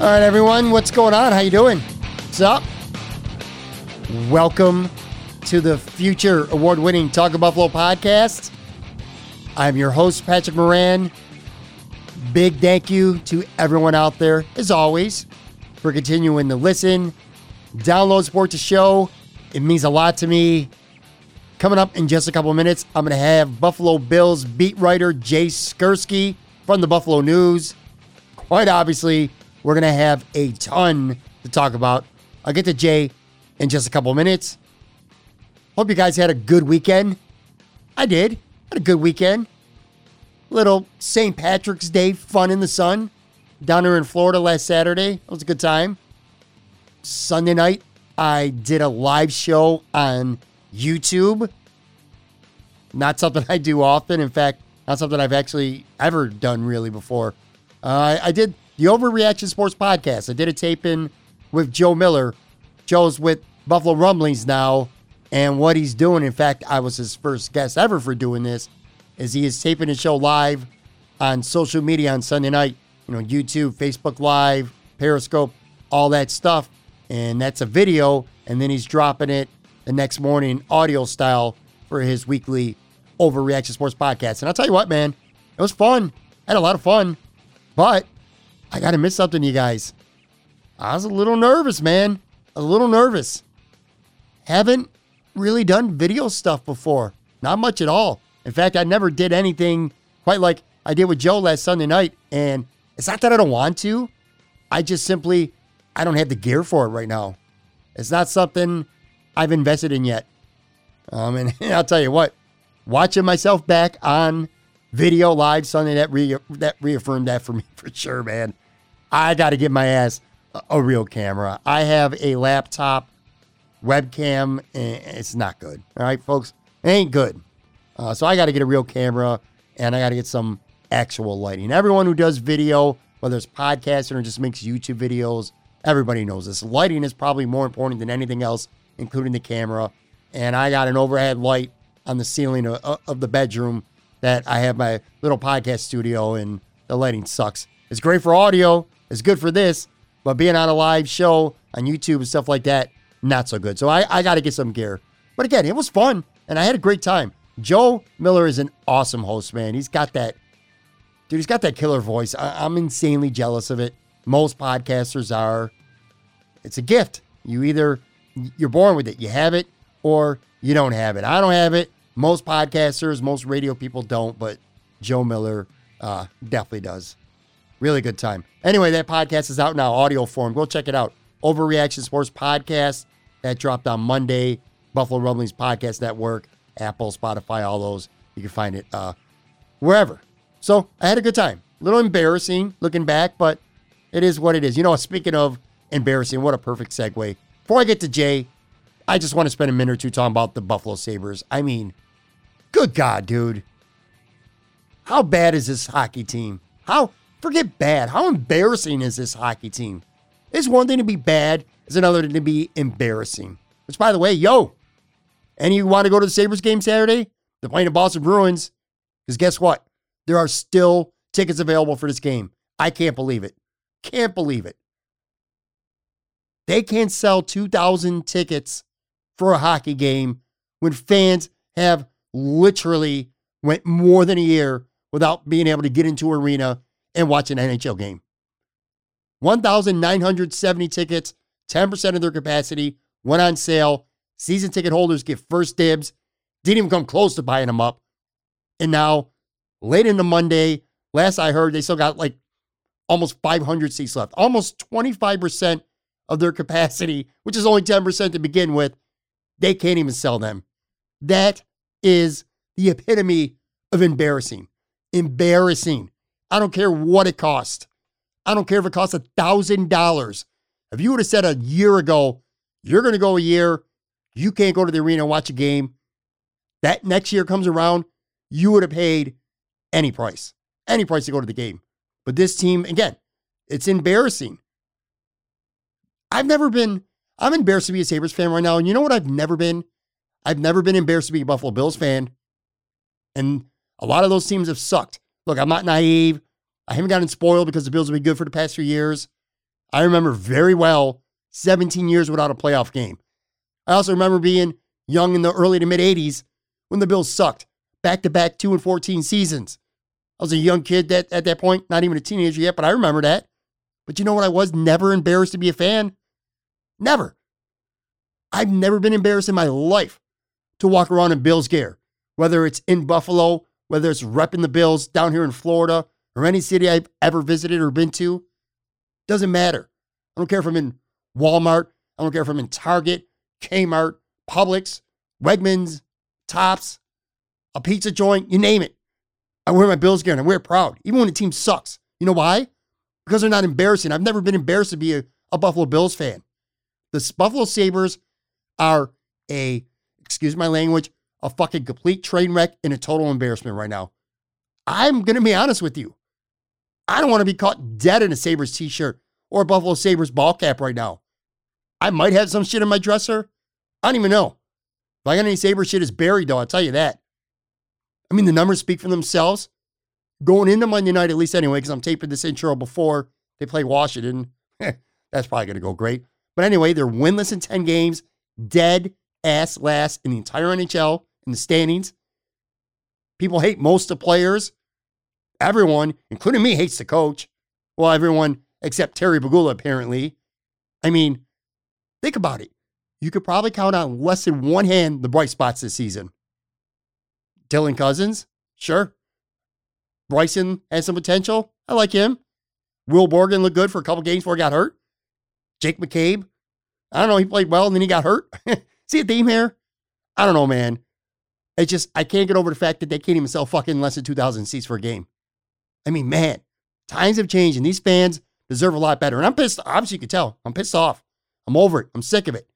All right, everyone, what's going on? How you doing? What's up? Welcome to the future award-winning Talk of Buffalo podcast. I'm your host, Patrick Moran. Big thank you to everyone out there, as always, for continuing to listen, download, support the show. It means a lot to me. Coming up in just a couple minutes, I'm going to have Buffalo Bills beat writer Jay Skurski from the Buffalo News. Quite obviously, we're going to have a ton to talk about. I'll get to Jay in just a couple minutes. Hope you guys had a good weekend. I did. Had a good weekend. Little St. Patrick's Day fun in the sun down here in Florida last Saturday. It was a good time. Sunday night, I did a live show on YouTube. Not something I do often. In fact, not something I've actually ever done really before. Uh, I did the Overreaction Sports Podcast. I did a tape in with Joe Miller. Joe's with Buffalo Rumblings now, and what he's doing, in fact, I was his first guest ever for doing this, is he is taping his show live on social media on Sunday night, you know, YouTube, Facebook Live, Periscope, all that stuff. And that's a video, and then he's dropping it the next morning, audio style, for his weekly Overreaction Sports Podcast. And I'll tell you what, man, it was fun. I had a lot of fun, but I got to miss something, you guys. I was a little nervous, man. A little nervous. Haven't really done video stuff before. Not much at all. In fact, I never did anything quite like I did with Joe last Sunday night. And it's not that I don't want to. I just simply, I don't have the gear for it right now. It's not something I've invested in yet. Um, and, I'll tell you what, watching myself back on video live Sunday that re- that reaffirmed that for me for sure, man. I got to get my ass a, a real camera. I have a laptop webcam, and it's not good. All right, folks, it ain't good. Uh, so I got to get a real camera, and I got to get some actual lighting. Everyone who does video, whether it's podcasting or just makes YouTube videos, everybody knows this. Lighting is probably more important than anything else, including the camera. And I got an overhead light on the ceiling of, of the bedroom that I have my little podcast studio, and the lighting sucks. It's great for audio, it's good for this, but being on a live show on YouTube and stuff like that, not so good. So I, I got to get some gear. But again, it was fun, and I had a great time. Joe Miller is an awesome host, man. He's got that, dude, he's got that killer voice. I, I'm insanely jealous of it. Most podcasters are. It's a gift. You either, you're born with it, you have it, or you don't have it. I don't have it. Most podcasters, most radio people don't, but Joe Miller uh, definitely does. Really good time. Anyway, that podcast is out now, audio form. Go check it out. Overreaction Sports Podcast. That dropped on Monday. Buffalo Rumblings Podcast Network, Apple, Spotify, all those. You can find it uh, wherever. So I had a good time. A little embarrassing looking back, but it is what it is. You know, speaking of embarrassing, what a perfect segue. Before I get to Jay, I just want to spend a minute or two talking about the Buffalo Sabres. I mean, good God, dude. How bad is this hockey team? How, forget bad, how embarrassing is this hockey team? It's one thing to be bad, it's another thing to be embarrassing. Which, by the way, yo, and you want to go to the Sabres game Saturday? They're playing the Boston Bruins. Because guess what? There are still tickets available for this game. I can't believe it. Can't believe it. They can't sell 2,000 tickets for a hockey game when fans have literally went more than a year without being able to get into arena and watch an NHL game. 1,970 tickets, 10% of their capacity, went on sale. Season ticket holders get first dibs. Didn't even come close to buying them up. And now, late into Monday, last I heard, they still got like almost 500 seats left, almost 25% of their capacity, which is only 10% to begin with. They can't even sell them. That is the epitome of embarrassing. Embarrassing. I don't care what it costs. I don't care if it costs a $1,000. If you would have said a year ago, you're going to go a year, you can't go to the arena and watch a game, that next year comes around, you would have paid any price, any price to go to the game. But this team, again, it's embarrassing. I've never been, I'm embarrassed to be a Sabres fan right now. And you know what I've never been? I've never been embarrassed to be a Buffalo Bills fan. And a lot of those teams have sucked. Look, I'm not naive. I haven't gotten spoiled because the Bills have been good for the past few years. I remember very well 17 years without a playoff game. I also remember being young in the early to mid 80s when the Bills sucked back to back 2 and 14 seasons. I was a young kid that, at that point, not even a teenager yet, but I remember that. But you know what? I was never embarrassed to be a fan. Never. I've never been embarrassed in my life to walk around in Bills gear, whether it's in Buffalo, whether it's repping the Bills down here in Florida, or any city I've ever visited or been to. Doesn't matter. I don't care if I'm in Walmart. I don't care if I'm in Target, Kmart, Publix, Wegmans, Tops, a pizza joint, you name it. I wear my Bills gear and I wear it proud, even when the team sucks. You know why? Because they're not embarrassing. I've never been embarrassed to be a, a Buffalo Bills fan. The Buffalo Sabres are a, excuse my language, a fucking complete train wreck and a total embarrassment right now. I'm going to be honest with you. I don't want to be caught dead in a Sabres t shirt or a Buffalo Sabres ball cap right now. I might have some shit in my dresser. I don't even know. If I got any Sabres shit, is buried though, I'll tell you that. I mean, the numbers speak for themselves. Going into Monday night, at least anyway, because I'm taping this intro before they play Washington. That's probably going to go great. But anyway, they're winless in 10 games, dead ass last in the entire NHL in the standings. People hate most of the players. Everyone, including me, hates the coach. Well, everyone except Terry Pegula, apparently. I mean, think about it. You could probably count on less than one hand the bright spots this season. Dylan Cozens, sure. Bryson has some potential. I like him. Will Borgen looked good for a couple games before he got hurt. Jake McCabe, I don't know. He played well and then he got hurt. See a theme here? I don't know, man. It's just, I can't get over the fact that they can't even sell fucking less than 2,000 seats for a game. I mean, man, times have changed and these fans deserve a lot better. And I'm pissed. Obviously, you can tell. I'm pissed off. I'm over it. I'm sick of it.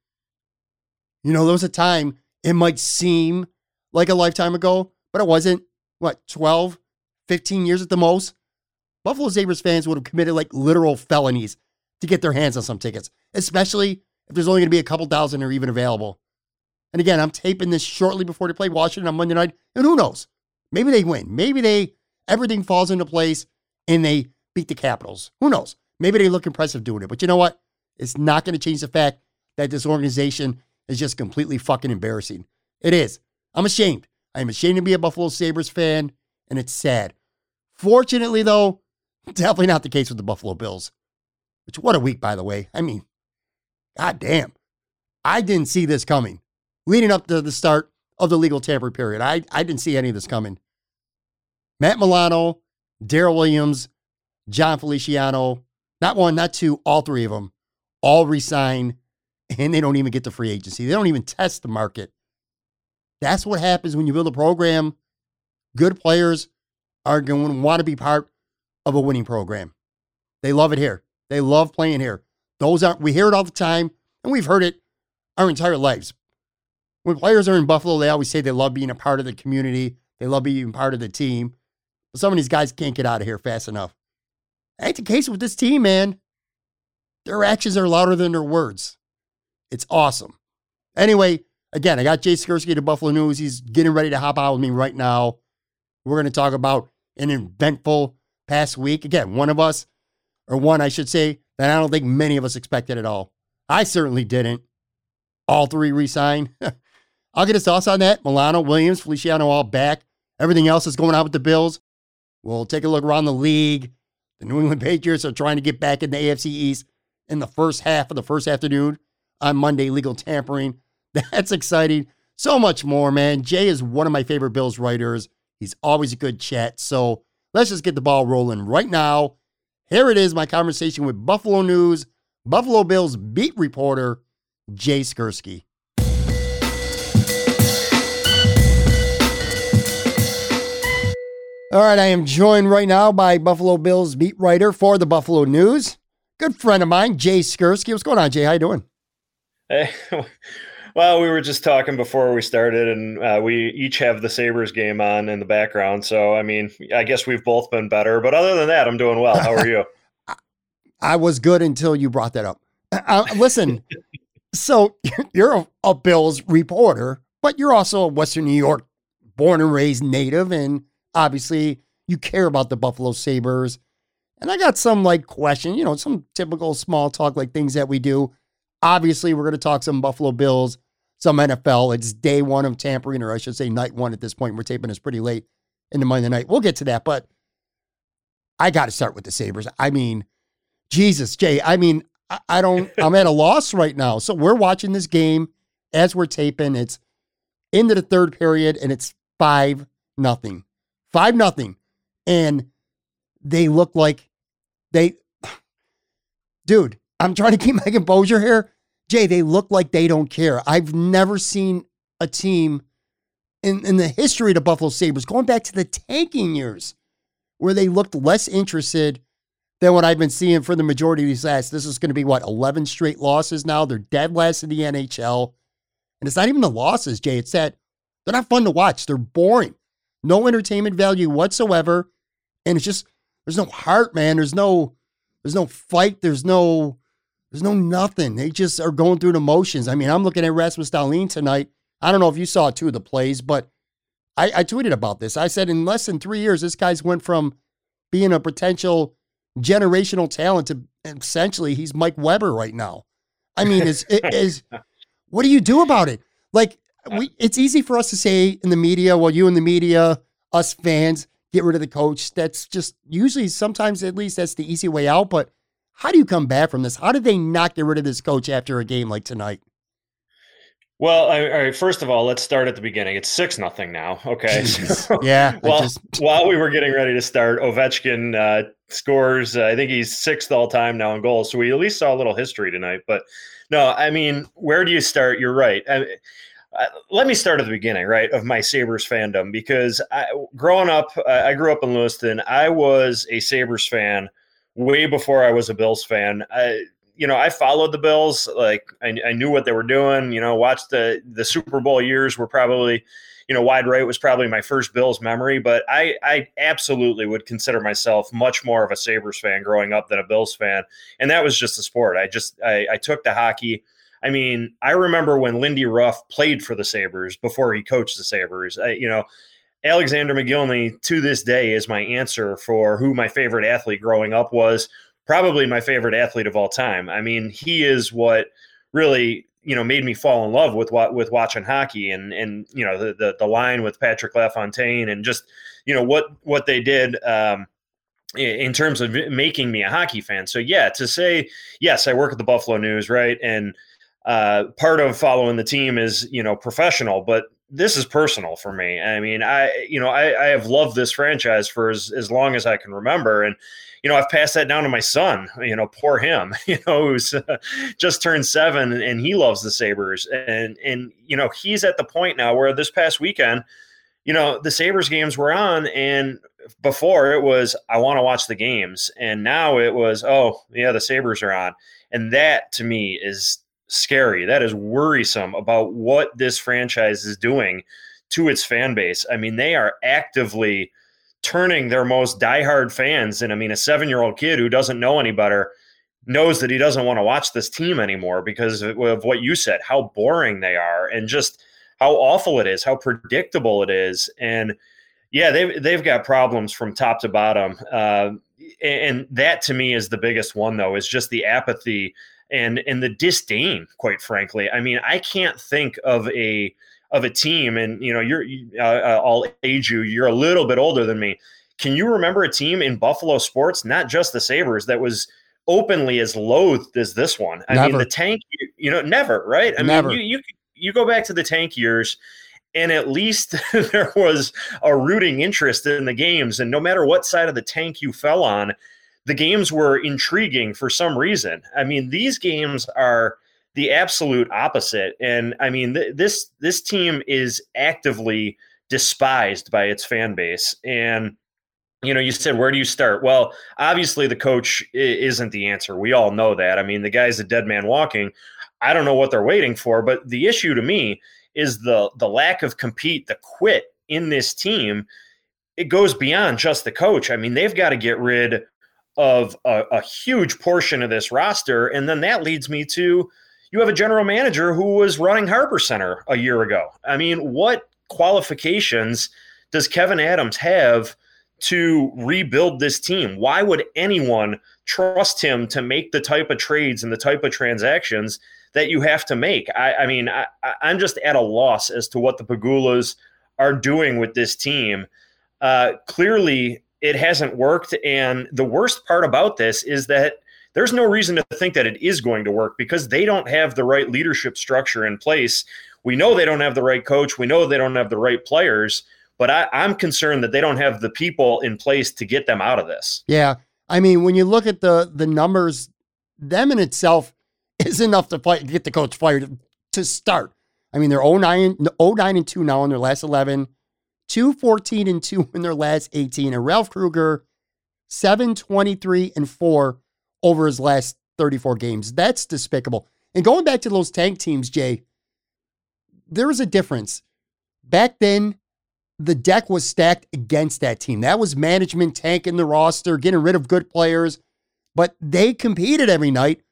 You know, there was a time it might seem like a lifetime ago, but it wasn't. What, 12, 15 years at the most? Buffalo Sabres fans would have committed like literal felonies to get their hands on some tickets, especially if there's only going to be a couple thousand or even available. And again, I'm taping this shortly before they play Washington on Monday night, and who knows? Maybe they win. Maybe they everything falls into place and they beat the Capitals. Who knows? Maybe they look impressive doing it. But you know what? It's not going to change the fact that this organization is just completely fucking embarrassing. It is. I'm ashamed. I'm ashamed to be a Buffalo Sabres fan, and it's sad. Fortunately, though, definitely not the case with the Buffalo Bills. Which, what a week, by the way. I mean, god damn. I didn't see this coming. Leading up to the start of the legal tampering period, I, I didn't see any of this coming. Matt Milano, Daryl Williams, Jon Feliciano, not one, not two, all three of them, all resign, and they don't even get the free agency. They don't even test the market. That's what happens when you build a program. Good players are going to want to be part of a winning program. They love it here. They love playing here. Those are we hear it all the time, and we've heard it our entire lives. When players are in Buffalo, they always say they love being a part of the community. They love being part of the team. But some of these guys can't get out of here fast enough. ain't the case with this team, man. Their actions are louder than their words. It's awesome. Anyway, again, I got Jay Skurski to Buffalo News. He's getting ready to hop out with me right now. We're going to talk about an eventful past week. Again, one of us, or one, I should say, that I don't think many of us expected at all. I certainly didn't. All three resign. I'll get his thoughts on that. Milano, Williams, Feliciano all back. Everything else is going on with the Bills. We'll take a look around the league. The New England Patriots are trying to get back in the AFC East in the first half of the first afternoon on Monday, legal tampering. That's exciting. So much more, man. Jay is one of my favorite Bills writers. He's always a good chat. So let's just get the ball rolling right now. Here it is my conversation with Buffalo News, Buffalo Bills beat reporter Jay Skurski. All right, I am joined right now by Buffalo Bills beat writer for the Buffalo News, good friend of mine, Jay Skurski. What's going on, Jay? How you doing? Hey, well, we were just talking before we started, and uh, we each have the Sabres game on in the background. So, I mean, I guess we've both been better. But other than that, I'm doing well. How are you? I was good until you brought that up. Uh, listen, so you're a, a Bills reporter, but you're also a Western New York born and raised native, and obviously you care about the Buffalo Sabres. And I got some like question, you know, some typical small talk, like things that we do. Obviously, we're going to talk some Buffalo Bills, some NFL. It's day one of tampering, or I should say night one at this point. We're taping this pretty late in the Monday night. We'll get to that, but I got to start with the Sabres. I mean, Jesus, Jay, I mean, I don't, I'm at a loss right now. So we're watching this game as we're taping. It's into the third period and it's five nothing. Five nothing. And they look like they dude, I'm trying to keep my composure here. Jay, they look like they don't care. I've never seen a team in, in the history of the Buffalo Sabres, going back to the tanking years, where they looked less interested than what I've been seeing for the majority of these last. This is going to be what, 11 straight losses now? They're dead last in the NHL. And it's not even the losses, Jay. It's that they're not fun to watch. They're boring no entertainment value whatsoever. And it's just, there's no heart, man. There's no, there's no fight. There's no, there's no nothing. They just are going through the motions. I mean, I'm looking at Rasmus Dahlin tonight. I don't know if you saw two of the plays, but I, I tweeted about this. I said in less than three years, this guy's went from being a potential generational talent to essentially he's Mike Weber right now. I mean, is is what do you do about it? Like we, it's easy for us to say in the media, well, you in the media, us fans, get rid of the coach. That's just usually, sometimes at least, that's the easy way out. But how do you come back from this? How did they not get rid of this coach after a game like tonight? Well, all right. First of all, let's start at the beginning. It's six nothing now. Okay. So, yeah. while, just... while we were getting ready to start, Ovechkin uh, scores. Uh, I think he's sixth all time now in goals. So we at least saw a little history tonight. But no, I mean, where do you start? You're right. I, let me start at the beginning, right, of my Sabres fandom because I, growing up, I grew up in Lewiston. I was a Sabres fan way before I was a Bills fan. I, you know, I followed the Bills. Like I, I, knew what they were doing. You know, watched the the Super Bowl years were probably, you know, wide right was probably my first Bills memory. But I, I absolutely would consider myself much more of a Sabres fan growing up than a Bills fan, and that was just the sport. I just I, I took the hockey. I mean, I remember when Lindy Ruff played for the Sabres before he coached the Sabres. I, you know, Alexander Mogilny to this day is my answer for who my favorite athlete growing up was. Probably my favorite athlete of all time. I mean, he is what really you know made me fall in love with what with watching hockey and and you know the the, the line with Patrick LaFontaine and just you know what what they did. Um, in terms of making me a hockey fan. So yeah, to say yes, I work at the Buffalo News, right? And uh, part of following the team is you know professional, but this is personal for me. I mean, I you know I, I have loved this franchise for as, as long as I can remember, and you know, I've passed that down to my son. You know, poor him. You know, who's uh, just turned seven and he loves the Sabres, and and you know he's at the point now where this past weekend, you know, the Sabres games were on, and before it was I want to watch the games, and now it was oh yeah the Sabres are on, and that to me is scary. That is worrisome about what this franchise is doing to its fan base. I mean, they are actively turning their most diehard fans, and I mean, a seven year old kid who doesn't know any better knows that he doesn't want to watch this team anymore because of, what you said, how boring they are, and just how awful it is, how predictable it is, and yeah, they've they've got problems from top to bottom, uh, and that to me is the biggest one though, is just the apathy and and the disdain. Quite frankly, I mean, I can't think of a of a team, and you know, you're uh, uh, I'll age you. You're a little bit older than me. Can you remember a team in Buffalo sports, not just the Sabres, that was openly as loathed as this one? I Never. mean, the tank, you know, never, right? I Never. mean, you, you you go back to the tank years, and at least there was a rooting interest in the games, and no matter what side of the tank you fell on, the games were intriguing for some reason. I mean, these games are the absolute opposite. And I mean, th- this this team is actively despised by its fan base. And you know, you said where do you start? Well, obviously the coach isn't the answer. We all know that. I mean, the guy's a dead man walking. I don't know what they're waiting for, but the issue to me is the the lack of compete, the quit in this team. It goes beyond just the coach. I mean, they've got to get rid of a, a huge portion of this roster, and then that leads me to you have a general manager who was running HarborCenter a year ago. I mean, what qualifications does Kevyn Adams have to rebuild this team? Why would anyone trust him to make the type of trades and the type of transactions that you have to make? I, I mean, I, I'm just at a loss as to what the Pegulas are doing with this team. Uh, clearly, it hasn't worked. And the worst part about this is that there's no reason to think that it is going to work because they don't have the right leadership structure in place. We know they don't have the right coach. We know they don't have the right players. But I, I'm concerned that they don't have the people in place to get them out of this. Yeah. I mean, when you look at the the numbers, them in itself is enough to fight, get the coach fired to start. I mean, they're 09, 09 and 2 now in their last 11, 2 14 and 2 in their last 18. And Ralph Krueger, 7 23 and 4 over his last 34 games. That's despicable. And going back to those tank teams, Jay, there was a difference. Back then, the deck was stacked against that team. That was management tanking the roster, getting rid of good players, but they competed every night.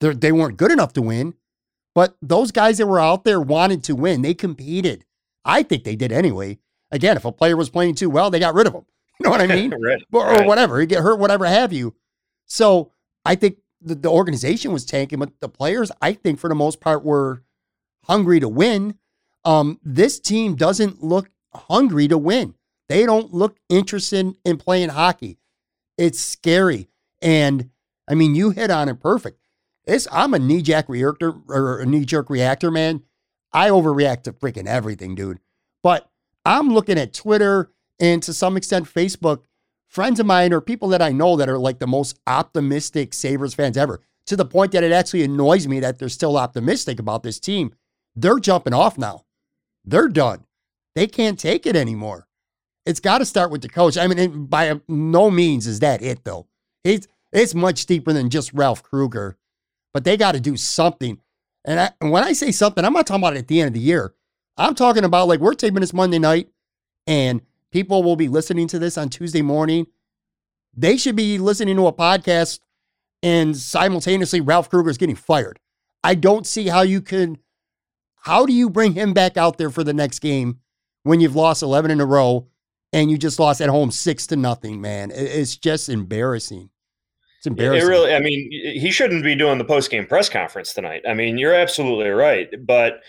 They're, they weren't good enough to win, but those guys that were out there wanted to win. They competed. I think they did anyway. Again, if a player was playing too well, they got rid of him. You know what I mean? right. or, or right. whatever, you get hurt, whatever have you. So I think the, the organization was tanking, but the players, I think for the most part, were hungry to win. Um, this team doesn't look hungry to win. They don't look interested in playing hockey. It's scary. And I mean, you hit on it perfect. It's I'm a knee jerk reactor or a knee jerk reactor, man. I overreact to freaking everything, dude. But I'm looking at Twitter and to some extent Facebook, friends of mine or people that I know that are like the most optimistic Sabres fans ever, to the point that it actually annoys me that they're still optimistic about this team. They're jumping off now. They're done. They can't take it anymore. It's got to start with the coach. I mean, by no means is that it, though. It's, it's much deeper than just Ralph Krueger, but they got to do something. And, I, and when I say something, I'm not talking about it at the end of the year. I'm talking about like we're taping this Monday night and people will be listening to this on Tuesday morning. They should be listening to a podcast and simultaneously Ralph Krueger is getting fired. I don't see how you can. How do you bring him back out there for the next game when you've lost 11 in a row and you just lost at home six to nothing, man? It's just embarrassing. It's It embarrassing. really, I mean, he shouldn't be doing the post game press conference tonight. I mean, you're absolutely right. But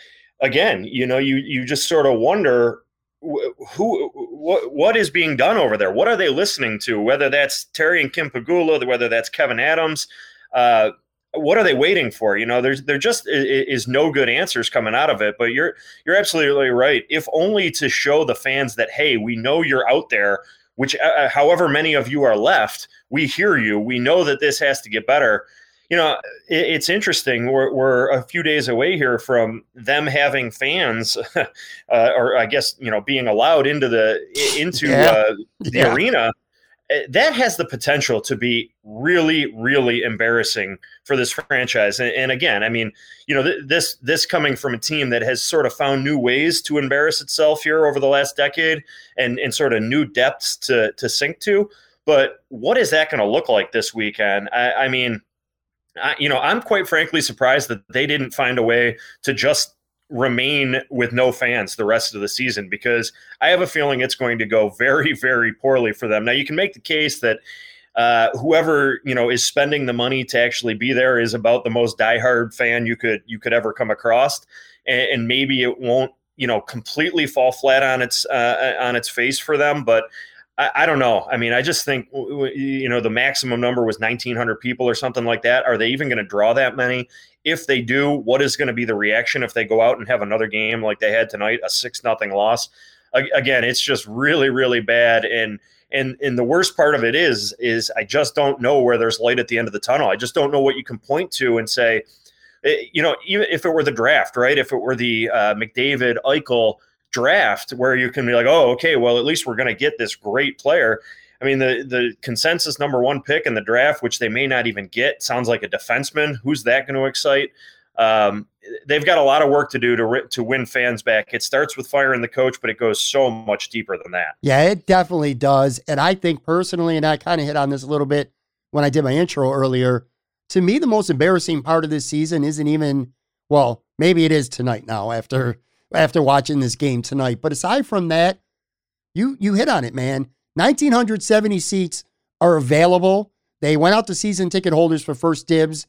again, you know, you you just sort of wonder wh- who what what is being done over there. What are they listening to? Whether that's Terry and Kim Pegula, whether that's Kevyn Adams. Uh, what are they waiting for? You know, there's there just is no good answers coming out of it. But you're you're absolutely right. If only to show the fans that hey, we know you're out there. which, uh, uh, however many of you are left, we hear you. We know that this has to get better. You know, it, it's interesting. We're, we're a few days away here from them having fans, uh, or I guess you know, being allowed into the into yeah. uh, the yeah. arena Eh, that has the potential to be really, really embarrassing for this franchise. And, and again, I mean, you know, th- this this coming from a team that has sort of found new ways to embarrass itself here over the last decade, and and sort of new depths to to sink to. But what is that going to look like this weekend? I, I mean, I, you know, I'm quite frankly surprised that they didn't find a way to just remain with no fans the rest of the season because I have a feeling it's going to go very, very poorly for them. Now, you can make the case that uh, whoever you know is spending the money to actually be there is about the most diehard fan you could you could ever come across, and, and maybe it won't you know completely fall flat on its uh, on its face for them, but. I, don't know. I mean, I just think you know the maximum number was 1,900 people or something like that. Are they even going to draw that many? If they do, what is going to be the reaction if they go out and have another game like they had tonight, a six nothing loss? Again, it's just really, really bad. And and and the worst part of it is is I just don't know where there's light at the end of the tunnel. I just don't know what you can point to and say, eh, you know, even if it were the draft, right? If it were the uh, McDavid Eichel draft, where you can be like, oh, okay, well, at least we're going to get this great player. I mean, the the consensus number one pick in the draft, which they may not even get, sounds like a defenseman. Who's that going to excite? Um, they've got a lot of work to do to to win fans back. It starts with firing the coach, but it goes so much deeper than that. Yeah, it definitely does. And I think personally, and I kind of hit on this a little bit when I did my intro earlier. To me, the most embarrassing part of this season isn't even well, maybe it is tonight now after after watching this game tonight. But aside from that, you you hit on it, man. 1,970 seats are available. They went out to season ticket holders for first dibs.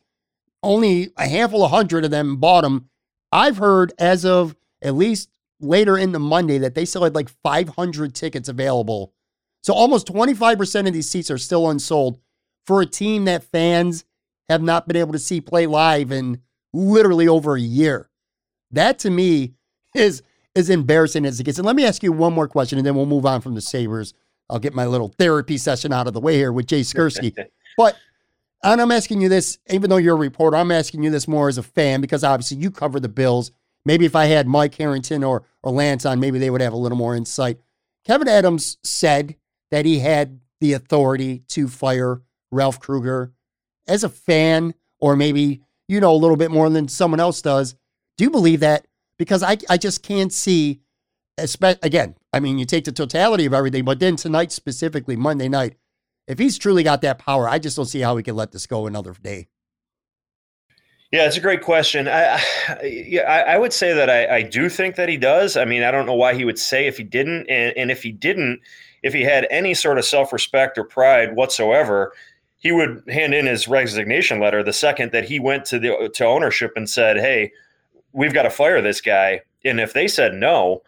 Only a handful of hundred of them bought them. I've heard as of at least later in the Monday that they still had like 500 tickets available. So almost 25% of these seats are still unsold for a team that fans have not been able to see play live in literally over a year. That to me is as embarrassing as it gets. And let me ask you one more question, and then we'll move on from the Sabres. I'll get my little therapy session out of the way here with Jay Skurski. but and I'm asking you this, even though you're a reporter, I'm asking you this more as a fan because obviously you cover the Bills. Maybe if I had Mike Harrington or, or Lance on, maybe they would have a little more insight. Kevyn Adams said that he had the authority to fire Ralph Krueger. As a fan, or maybe you know a little bit more than someone else does, do you believe that? Because I, I just can't see, again, I mean, you take the totality of everything, but then tonight specifically, Monday night, if he's truly got that power, I just don't see how we can let this go another day. Yeah, it's a great question. I, yeah, I, I would say that I, I, do think that he does. I mean, I don't know why he would say if he didn't, and, and if he didn't, if he had any sort of self-respect or pride whatsoever, he would hand in his resignation letter the second that he went to the to ownership and said, "Hey, we've got to fire this guy." And if they said no,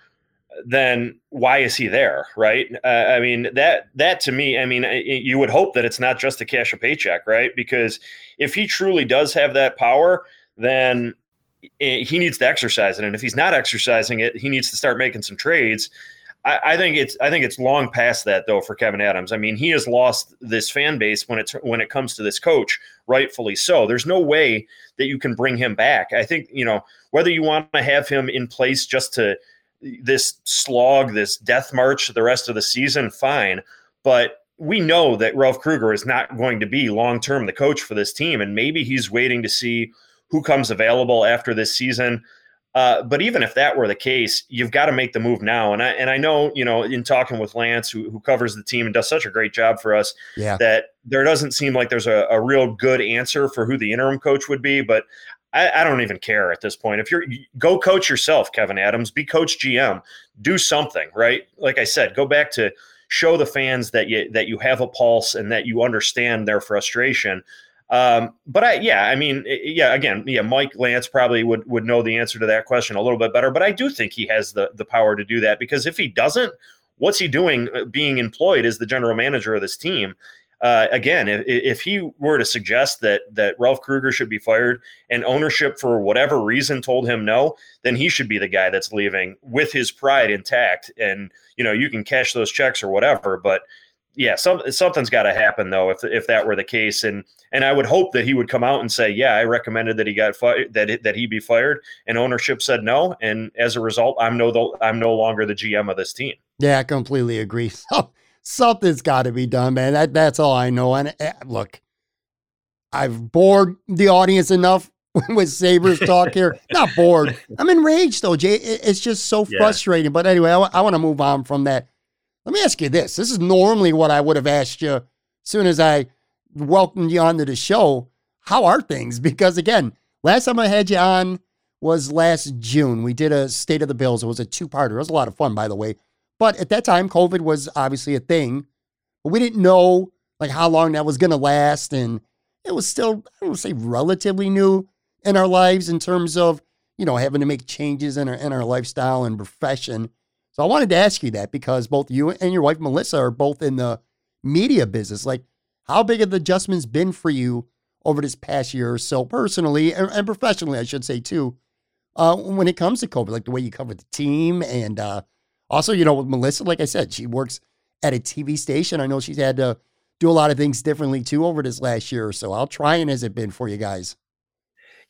then why is he there right uh, i mean that that to me i mean you would hope that it's not just to cash a paycheck right because if he truly does have that power then he needs to exercise it and if he's not exercising it he needs to start making some trades I, I think it's I think it's long past that though for Kevyn Adams. I mean, he has lost this fan base when it's when it comes to this coach, rightfully so. There's no way that you can bring him back. I think you know whether you want to have him in place just to this slog, this death march the rest of the season, fine. But we know that Ralph Krueger is not going to be long term the coach for this team, and maybe he's waiting to see who comes available after this season. Uh, but even if that were the case, you've got to make the move now. And I and I know, you know, in talking with Lance, who, who covers the team and does such a great job for us, yeah. that there doesn't seem like there's a, a real good answer for who the interim coach would be. But I, I, don't even care at this point. If you're go coach yourself, Kevyn Adams, be coach GM, do something, right? Like I said, go back to show the fans that you that you have a pulse and that you understand their frustration. Um, but I, yeah, I mean, yeah, again, yeah, Mike Lance probably would would know the answer to that question a little bit better. But I do think he has the the power to do that because if he doesn't, what's he doing uh, being employed as the general manager of this team? Uh, again, if, if, he were to suggest that that Ralph Krueger should be fired and ownership for whatever reason told him no, then he should be the guy that's leaving with his pride intact. And you know, you can cash those checks or whatever, but yeah, some, something's got to happen though if if that were the case, and and I would hope that he would come out and say, yeah, I recommended that he got fired, that that he be fired, and ownership said no, and as a result, I'm no I'm no longer the GM of this team. Yeah, I completely agree. something's got to be done, man. That that's all I know. And uh, look, I've bored the audience enough with Sabres talk here. Not bored. I'm enraged though, Jay. It's just so yeah. frustrating. But anyway, I, w- I want to move on from that. Let me ask you this. This is normally what I would have asked you as soon as I welcomed you onto the show. How are things? Because again, last time I had you on was last June. We did a State of the Bills. It was a two-parter. It was a lot of fun, by the way. But at that time, COVID was obviously a thing. But we didn't know like how long that was going to last, and it was still I don't say relatively new in our lives in terms of you know having to make changes in our in our lifestyle and profession. So I wanted to ask you that because both you and your wife Melissa are both in the media business. Like, how big have the adjustments been for you over this past year or so, personally and, and professionally, I should say too, uh, when it comes to COVID, like the way you cover the team and uh, also, you know, with Melissa, like I said, she works at a TV station. I know she's had to do a lot of things differently too over this last year or so. How trying has it been for you guys?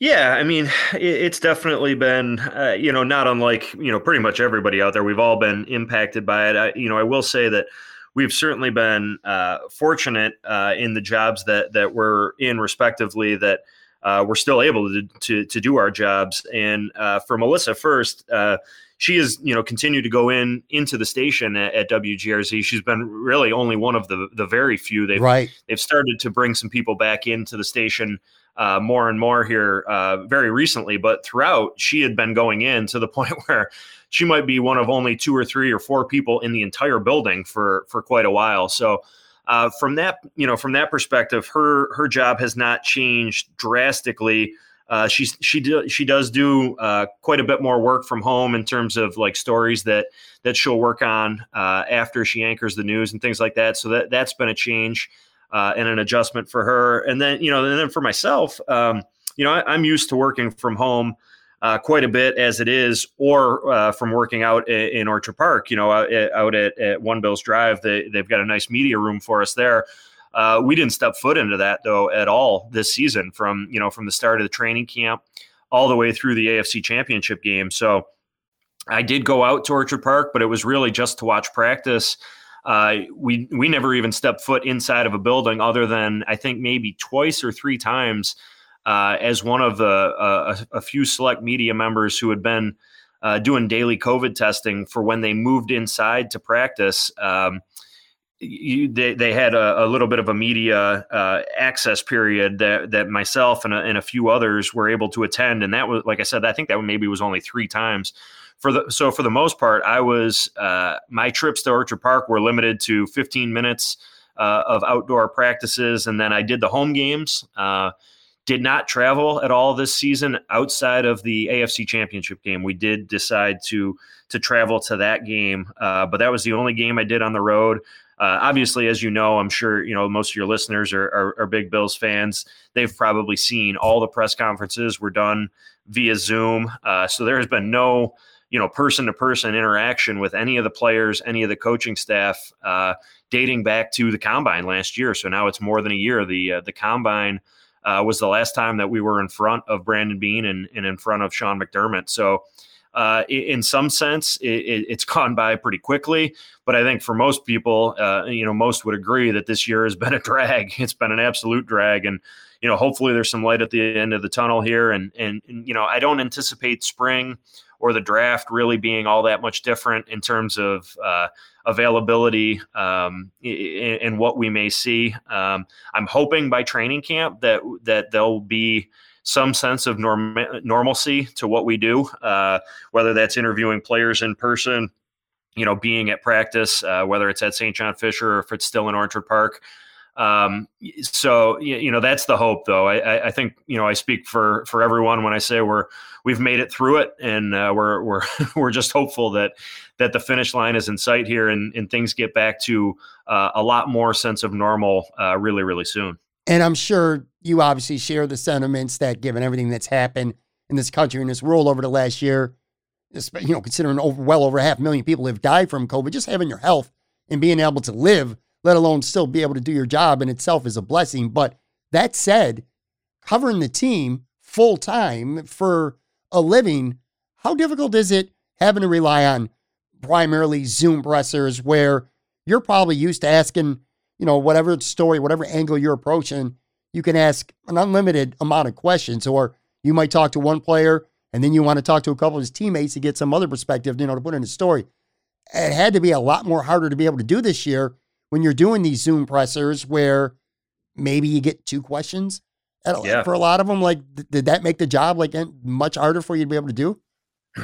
Yeah, I mean, it's definitely been, uh, you know, not unlike, you know, pretty much everybody out there. We've all been impacted by it. I, you know, I will say that we've certainly been uh, fortunate uh, in the jobs that that we're in, respectively, that uh, we're still able to, to, to do our jobs. And uh, for Melissa first, uh, she has you know continued to go in into the station at, at, WGRZ. She's been really only one of the the very few. They've right. they've started to bring some people back into the station uh, more and more here uh, very recently. But throughout, she had been going in to the point where she might be one of only two or three or four people in the entire building for for quite a while. So. Uh, from that, you know, from that perspective, her her job has not changed drastically uh, she's she do, she does do uh, quite a bit more work from home in terms of like stories that that she'll work on uh, after she anchors the news and things like that. So that that's been a change uh, and an adjustment for her. And then you know, and then for myself, um, you know, I, am used to working from home. Uh, quite a bit as it is, or from working out in, Orchard Park, you know, out at, at One Bills Drive, they, they've got a nice media room for us there. Uh, we didn't step foot into that though at all this season from you know from the start of the training camp all the way through the AFC Championship game. So I did go out to Orchard Park, but it was really just to watch practice. Uh, we we never even stepped foot inside of a building, other than I think maybe twice or three times uh, as one of the uh, a, a, few select media members who had been uh, doing daily COVID testing for when they moved inside to practice. Um, you, they, they had a, a, little bit of a media uh, access period that, that myself and a, and a few others were able to attend. And that was, like I said, I think that maybe was only three times for the, so for the most part, I was, uh, my trips to Orchard Park were limited to 15 minutes uh, of outdoor practices. And then I did the home games, uh, did not travel at all this season outside of the AFC championship game. We did decide to, to travel to that game. Uh, but that was the only game I did on the road. Uh, obviously, as you know, I'm sure you know most of your listeners are, are, are, big Bills fans. They've probably seen all the press conferences were done via Zoom, uh, so there has been no you know person to person interaction with any of the players, any of the coaching staff, uh, dating back to the combine last year. So now it's more than a year. The uh, the combine. Uh, was the last time that we were in front of Brandon Beane and, and in front of Sean McDermott. So uh, in some sense, it, it's gone by pretty quickly. But I think for most people, uh, you know, most would agree that this year has been a drag. It's been an absolute drag, and you know, hopefully there's some light at the end of the tunnel here. And and, and you know, I don't anticipate spring or the draft really being all that much different in terms of uh, availability um, and what we may see. Um, I'm hoping by training camp that that there'll be some sense of norm- normalcy to what we do, uh, whether that's interviewing players in person, you know, being at practice, uh, whether it's at St. John Fisher or if it's still in Orchard Park. Um, so you know that's the hope, though. I, I, think you know I speak for for everyone when I say we're we've made it through it, and uh, we're we're we're just hopeful that that the finish line is in sight here, and, and things get back to uh, a lot more sense of normal uh, really really soon. And I'm sure you obviously share the sentiments that given everything that's happened in this country and this world over the last year, you know, considering over, well over half a million people have died from COVID, just having your health and being able to live let alone still be able to do your job in itself is a blessing. But that said, covering the team full time for a living, how difficult is it having to rely on primarily Zoom pressers where you're probably used to asking, you know, whatever story, whatever angle you're approaching, you can ask an unlimited amount of questions, or you might talk to one player and then you want to talk to a couple of his teammates to get some other perspective, you know, to put in a story. It had to be a lot more harder to be able to do this year when you're doing these Zoom pressers where maybe you get two questions yeah. for a lot of them. Like, did that make the job like much harder for you to be able to do?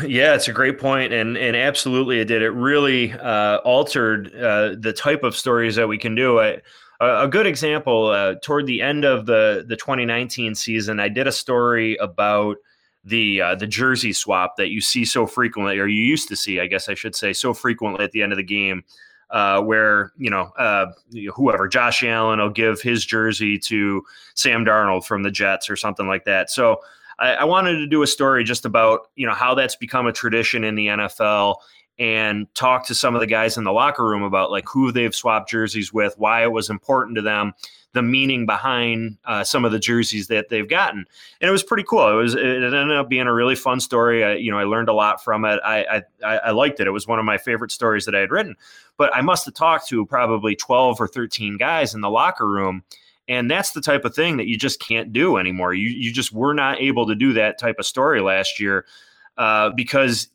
Yeah, it's a great point, and and absolutely it did. It really uh, altered uh, the type of stories that we can do. I, a good example uh, toward the end of the the 2019 season, I did a story about the uh, the jersey swap that you see so frequently, or you used to see, I guess I should say, so frequently at the end of the game, uh, where you know uh, whoever Josh Allen will give his jersey to Sam Darnold from the Jets or something like that. So I, I wanted to do a story just about you know how that's become a tradition in the NFL and talk to some of the guys in the locker room about like who they've swapped jerseys with, why it was important to them, the meaning behind uh, some of the jerseys that they've gotten, and it was pretty cool. It was it ended up being a really fun story. I, you know, I learned a lot from it. I, I I liked it. It was one of my favorite stories that I had written. But I must have talked to probably twelve or thirteen guys in the locker room and that's the type of thing that you just can't do anymore. You you just were not able to do that type of story last year uh, because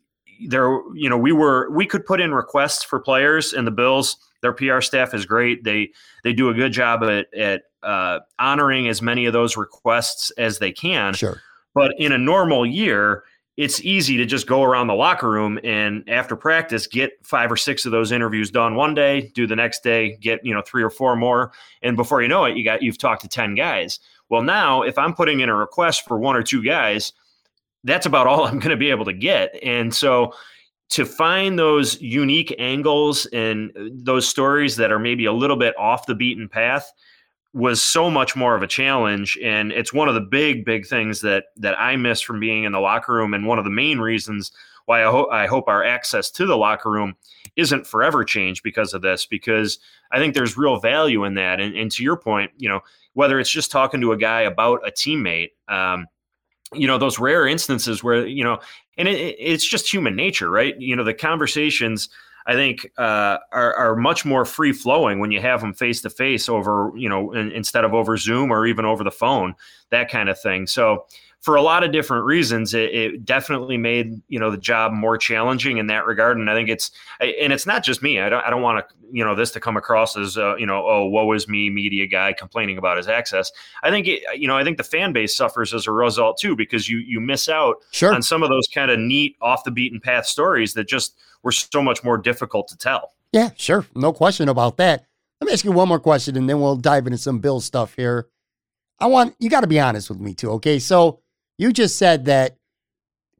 there you know we were we could put in requests for players and the Bills their PR staff is great. They they do a good job at at uh, honoring as many of those requests as they can. Sure. But in a normal year, it's easy to just go around the locker room and after practice get five or six of those interviews done one day do the next day get you know three or four more. And before you know it you got you've talked to 10 guys. Well now if i'm putting in a request for one or two guys that's about all i'm going to be able to get. And so to find those unique angles and uh, those stories that are maybe a little bit off the beaten path was so much more of a challenge and it's one of the big big things that that I miss from being in the locker room and one of the main reasons why I, ho- I hope our access to the locker room isn't forever changed because of this because I think there's real value in that and, and to your point you know whether it's just talking to a guy about a teammate um, you know those rare instances where you know and it, it's just human nature right? You know the conversations I think uh, are, are much more free flowing when you have them face to face over, you know, in, instead of over Zoom or even over the phone, that kind of thing. So, for a lot of different reasons, it, it, definitely made you know the job more challenging in that regard. And I think it's and it's not just me. I don't I don't want to you know this to come across as uh, you know oh woe is me media guy complaining about his access. I think it, you know I think the fan base suffers as a result too because you you miss out sure. on some of those kind of neat off the beaten path stories that just were so much more difficult to tell. Yeah, sure. No question about that. Let me ask you one more question and then we'll dive into some Bill stuff here. I want you got to be honest with me too, okay? So you just said that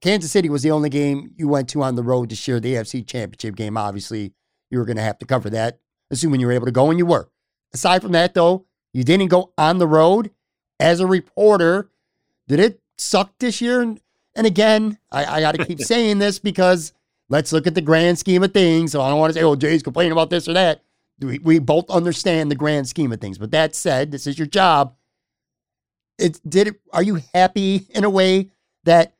Kansas City was the only game you went to on the road to share the AFC championship game. Obviously, you were going to have to cover that, assuming you were able to go, and you were. Aside from that, though, you didn't go on the road as a reporter. Did it suck this year? And, and again, I, I got to keep saying this because let's look at the grand scheme of things. So I don't want to say, oh, Jay's complaining about this or that. We, we both understand the grand scheme of things. But that said, this is your job. It did it. Are you happy in a way that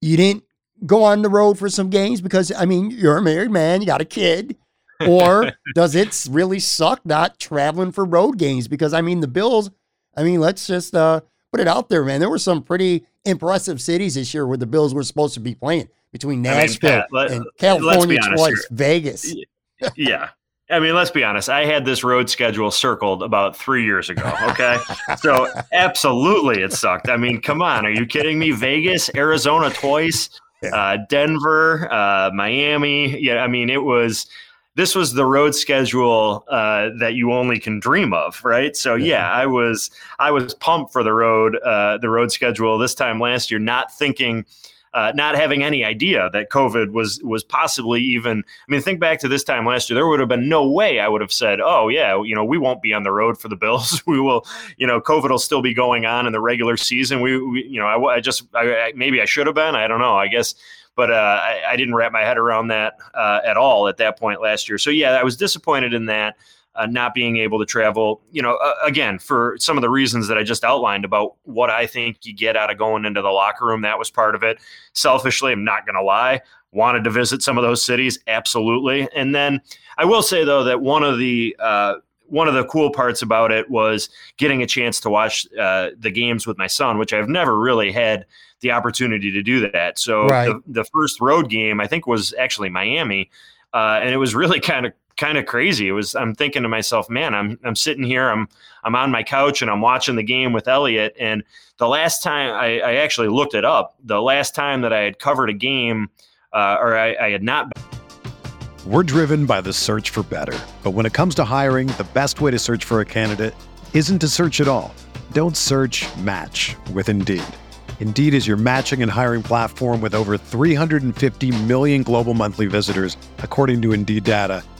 you didn't go on the road for some games because I mean you're a married man, you got a kid, or does it really suck not traveling for road games? Because I mean the Bills. I mean let's just uh, put it out there, man. There were some pretty impressive cities this year where the Bills were supposed to be playing between Nashville I mean, Pat, let, and California twice. Vegas. yeah. I mean, let's be honest. I had this road schedule circled about three years ago. Okay. so, absolutely, it sucked. I mean, come on. Are you kidding me? Vegas, Arizona twice, uh, Denver, uh, Miami. Yeah. I mean, it was, this was the road schedule uh, that you only can dream of. Right. So, yeah, I was, I was pumped for the road, uh, the road schedule this time last year, not thinking, uh, not having any idea that COVID was was possibly even. I mean, think back to this time last year. There would have been no way I would have said, "Oh yeah, you know, we won't be on the road for the Bills. we will, you know, COVID will still be going on in the regular season. We, we you know, I, I just I, I, maybe I should have been. I don't know. I guess." But uh, I, didn't wrap my head around that uh, at all at that point last year. So yeah, I was disappointed in that. Uh, not being able to travel, you know, uh, again, for some of the reasons that I just outlined about what I think you get out of going into the locker room, that was part of it. Selfishly, I'm not going to lie, wanted to visit some of those cities, absolutely. And then I will say, though, that one of the, uh, one of the cool parts about it was getting a chance to watch uh, the games with my son, which I've never really had the opportunity to do that. So right. the, the, first road game, I think, was actually Miami, uh, and it was really kind of kind of crazy. It was I'm thinking to myself, man, I'm I'm sitting here, I'm I'm on my couch and I'm watching the game with Elliot. And the last time I, I actually looked it up, the last time that I had covered a game, uh, or I, I had not. We're driven by the search for better, but when it comes to hiring, the best way to search for a candidate isn't to search at all. Don't search. Match with Indeed. Indeed is your matching and hiring platform with over 350 million global monthly visitors, according to Indeed data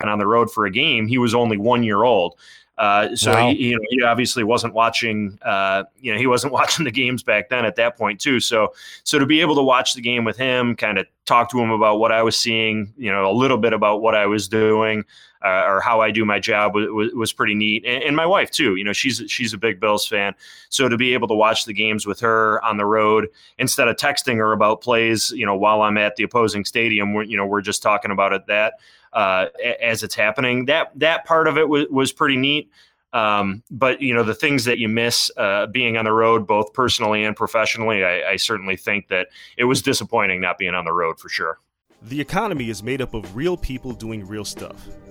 And on the road for a game, he was only one year old. Uh, so wow. he, you know he obviously wasn't watching. Uh, you know he wasn't watching the games back then at that point too. So so to be able to watch the game with him, kind of talk to him about what I was seeing, you know, a little bit about what I was doing. Uh, or how I do my job was, was, pretty neat, and, and, my wife too. You know, she's she's a big Bills fan, so to be able to watch the games with her on the road instead of texting her about plays, you know, while I'm at the opposing stadium, you know, we're just talking about it that uh, as it's happening. That that part of it was, was pretty neat. Um, but you know the things that you miss uh, being on the road, both personally and professionally, I, I certainly think that it was disappointing not being on the road for sure. The economy is made up of real people doing real stuff,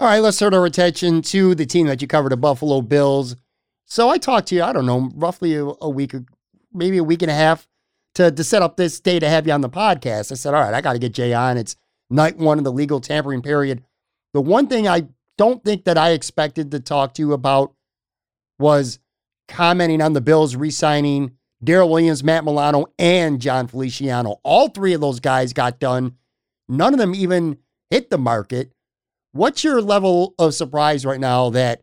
All right, let's turn our attention to the team that you covered, the Buffalo Bills. So I talked to you, I don't know, roughly a, week, maybe a week and a half to, to set up this day to have you on the podcast. I said, all right, I got to get Jay on. It's night one of the legal tampering period. The one thing I don't think that I expected to talk to you about was commenting on the Bills re signing Daryl Williams, Matt Milano, and Jon Feliciano. All three of those guys got done. None of them even hit the market. What's your level of surprise right now that,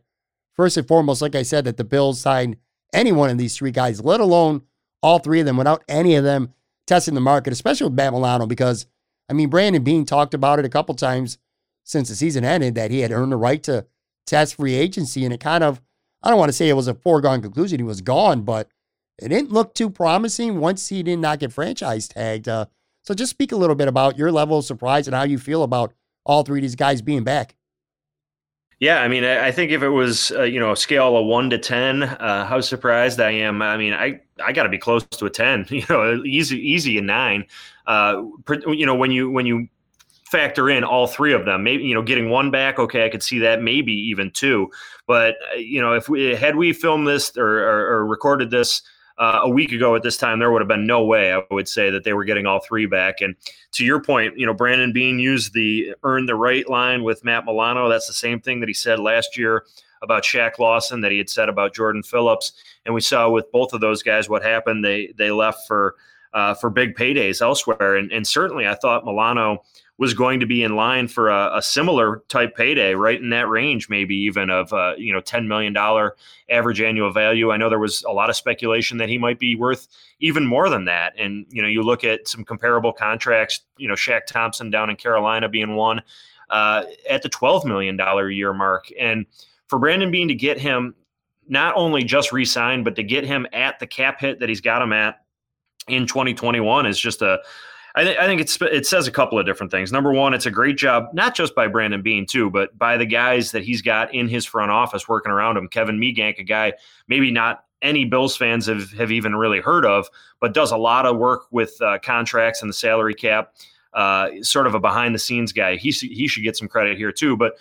first and foremost, like I said, that the Bills signed any one of these three guys, let alone all three of them, without any of them testing the market, especially with Matt Milano, because I mean, Brandon Beane talked about it a couple times since the season ended that he had earned the right to test free agency. And it kind of, I don't want to say it was a foregone conclusion. He was gone, but it didn't look too promising once he did not get franchise tagged. Uh, so just speak a little bit about your level of surprise and how you feel about all three of these guys being back. Yeah, I mean, I think if it was uh, you know a scale of one to ten, uh, how surprised I am. I mean, I I got to be close to a ten. You know, easy easy a nine. Uh, you know, when you when you factor in all three of them, maybe you know getting one back, okay, I could see that. Maybe even two. But uh, you know, if we had we filmed this or, or, or recorded this uh, a week ago at this time, there would have been no way I would say that they were getting all three back. And to your point, you know, Brandon Beane used the earn the right line with Matt Milano. That's the same thing that he said last year about Shaq Lawson that he had said about Jordan Phillips. And we saw with both of those guys what happened. They they left for uh, for big paydays elsewhere. And, and certainly, I thought Milano was going to be in line for a, a similar type payday, right in that range, maybe even of uh, you know ten million dollar average annual value. I know there was a lot of speculation that he might be worth even more than that. And you know, you look at some comparable contracts. You know, Shaq Thompson down in Carolina being one uh, at the twelve million dollar year mark, and for Brandon Beane to get him not only just re-signed, but to get him at the cap hit that he's got him at in 2021 is just a I, th- I think it's it says a couple of different things. Number one, it's a great job, not just by Brandon Beane too, but by the guys that he's got in his front office working around him. Kevin Meegank, a guy maybe not any Bills fans have, have even really heard of, but does a lot of work with uh, contracts and the salary cap. Uh, sort of a behind the scenes guy. He he should get some credit here too. But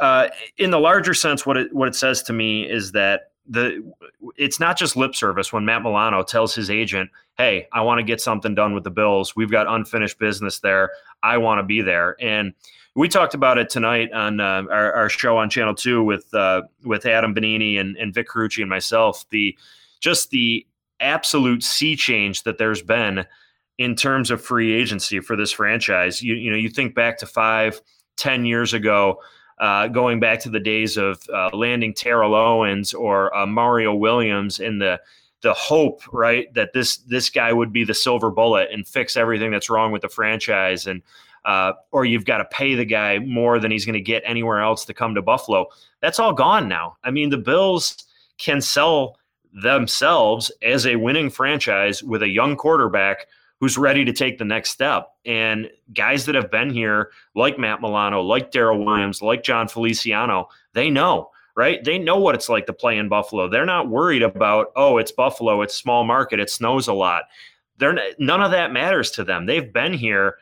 uh, in the larger sense, what it what it says to me is that the it's not just lip service when Matt Milano tells his agent, "Hey, I want to get something done with the Bills. We've got unfinished business there. I want to be there." And we talked about it tonight on uh, our, our, show on Channel Two with uh, with Adam Benigni and, and Vic Carucci and myself. The just the absolute sea change that there's been in terms of free agency for this franchise. You you know you think back to five, ten years ago uh, going back to the days of uh, landing Terrell Owens or uh, Mario Williams in the the hope, right, that this this guy would be the silver bullet and fix everything that's wrong with the franchise, and uh, or you've got to pay the guy more than he's going to get anywhere else to come to Buffalo. That's all gone now. I mean, the Bills can sell themselves as a winning franchise with a young quarterback who's ready to take the next step. And guys that have been here, like Matt Milano, like Daryl Williams, like Jon Feliciano, they know, right? They know what it's like to play in Buffalo. They're not worried about, oh, it's Buffalo, it's small market, it snows a lot. They're none of that matters to them. They've been here.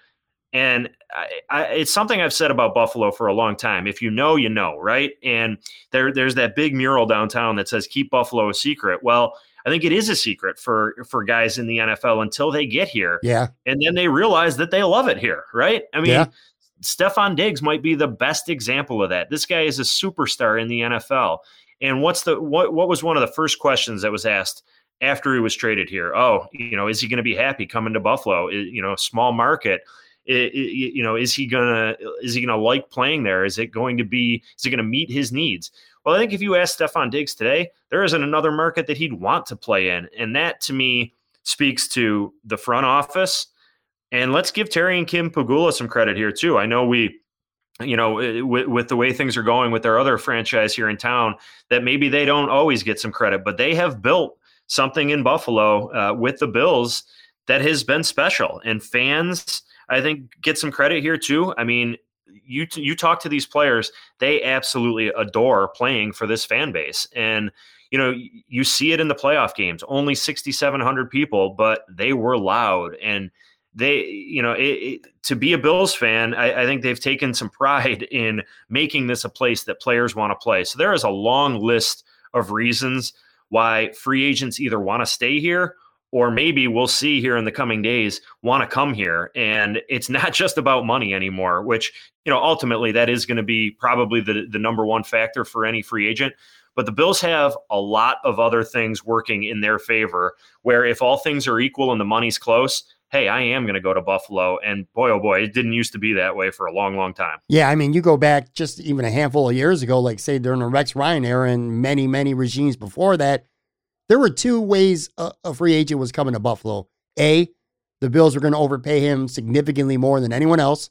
And I, I, it's something I've said about Buffalo for a long time. If you know, you know, right? And there, there's that big mural downtown that says "Keep Buffalo a secret." Well, I think it is a secret for for guys in the NFL until they get here. Yeah. And then they realize that they love it here, right? I mean, yeah. Stefon Diggs might be the best example of that. This guy is a superstar in the NFL. And what's the what what was one of the first questions that was asked after he was traded here? Oh, you know, is he going to be happy coming to Buffalo? You know, small market. It, it, you know, is he gonna is he gonna like playing there? Is it going to be is it going to meet his needs? Well, I think if you ask Stefon Diggs today, there isn't another market that he'd want to play in. And that to me speaks to the front office. And let's give Terry and Kim Pegula some credit here, too. I know we, you know, eh, with, with the way things are going with their other franchise here in town, that maybe they don't always get some credit, but they have built something in Buffalo uh, with the Bills that has been special. And fans, I think, get some credit here, too. I mean, you you talk to these players, they absolutely adore playing for this fan base, and you know you see it in the playoff games. Only sixty seven hundred people, but they were loud and they you know it, it, to be a bills fan I, I, think they've taken some pride in making this a place that players want to play so there is a long list of reasons why free agents either want to stay here or maybe we'll see here in the coming days want to come here. And it's not just about money anymore which you know ultimately that is going to be probably the, the number one factor for any free agent. But the bills have a lot of other things working in their favor where if all things are equal and the money's close hey i am going to go to buffalo. And boy oh boy it didn't used to be that way for a long long time. Yeah i mean you go back just even a handful of years ago like say during the rex ryan era and many many regimes before that there were two ways a, a free agent was coming to Buffalo. A, the Bills were going to overpay him significantly more than anyone else,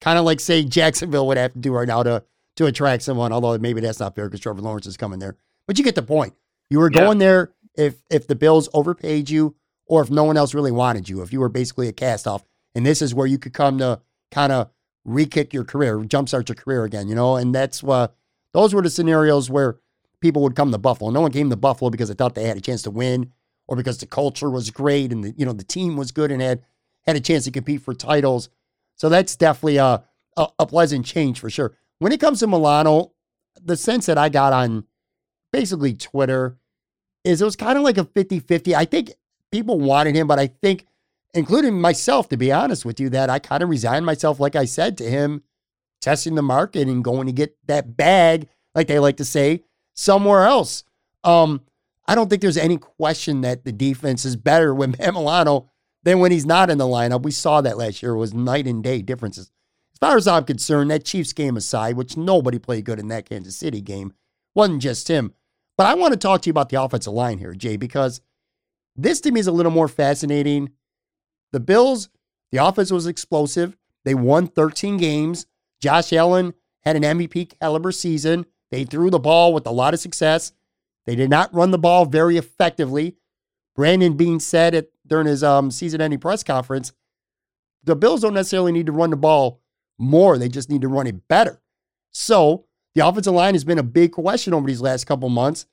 kind of like say Jacksonville would have to do right now to to attract someone. Although maybe that's not fair because Trevor Lawrence is coming there. But you get the point. You were going yeah. there if if the Bills overpaid you, or if no one else really wanted you. If you were basically a cast off, and this is where you could come to kind of re-kick your career, jumpstart your career again. You know, and that's what those were the scenarios where people would come to Buffalo. No one came to Buffalo because they thought they had a chance to win or because the culture was great and the you know the team was good and had had a chance to compete for titles. So that's definitely a, a, a pleasant change for sure. When it comes to Milano, the sense that I got on basically Twitter is it was kind of like a 50-50. I think people wanted him, but I think including myself to be honest with you that I kind of resigned myself like I said to him testing the market and going to get that bag like they like to say somewhere else. Um, I don't think there's any question that the defense is better when Matt Milano than when he's not in the lineup. We saw that last year. It was night and day differences. As far as I'm concerned, that Chiefs game aside, which nobody played good in that Kansas City game, wasn't just him. But I want to talk to you about the offensive line here, Jay, because this to me is a little more fascinating. The Bills, the offense was explosive. They won 13 games. Josh Allen had an MVP caliber season. They threw the ball with a lot of success. They did not run the ball very effectively. Brandon Beane said it during his um, season-ending press conference. The Bills don't necessarily need to run the ball more; they just need to run it better. So the offensive line has been a big question over these last couple months,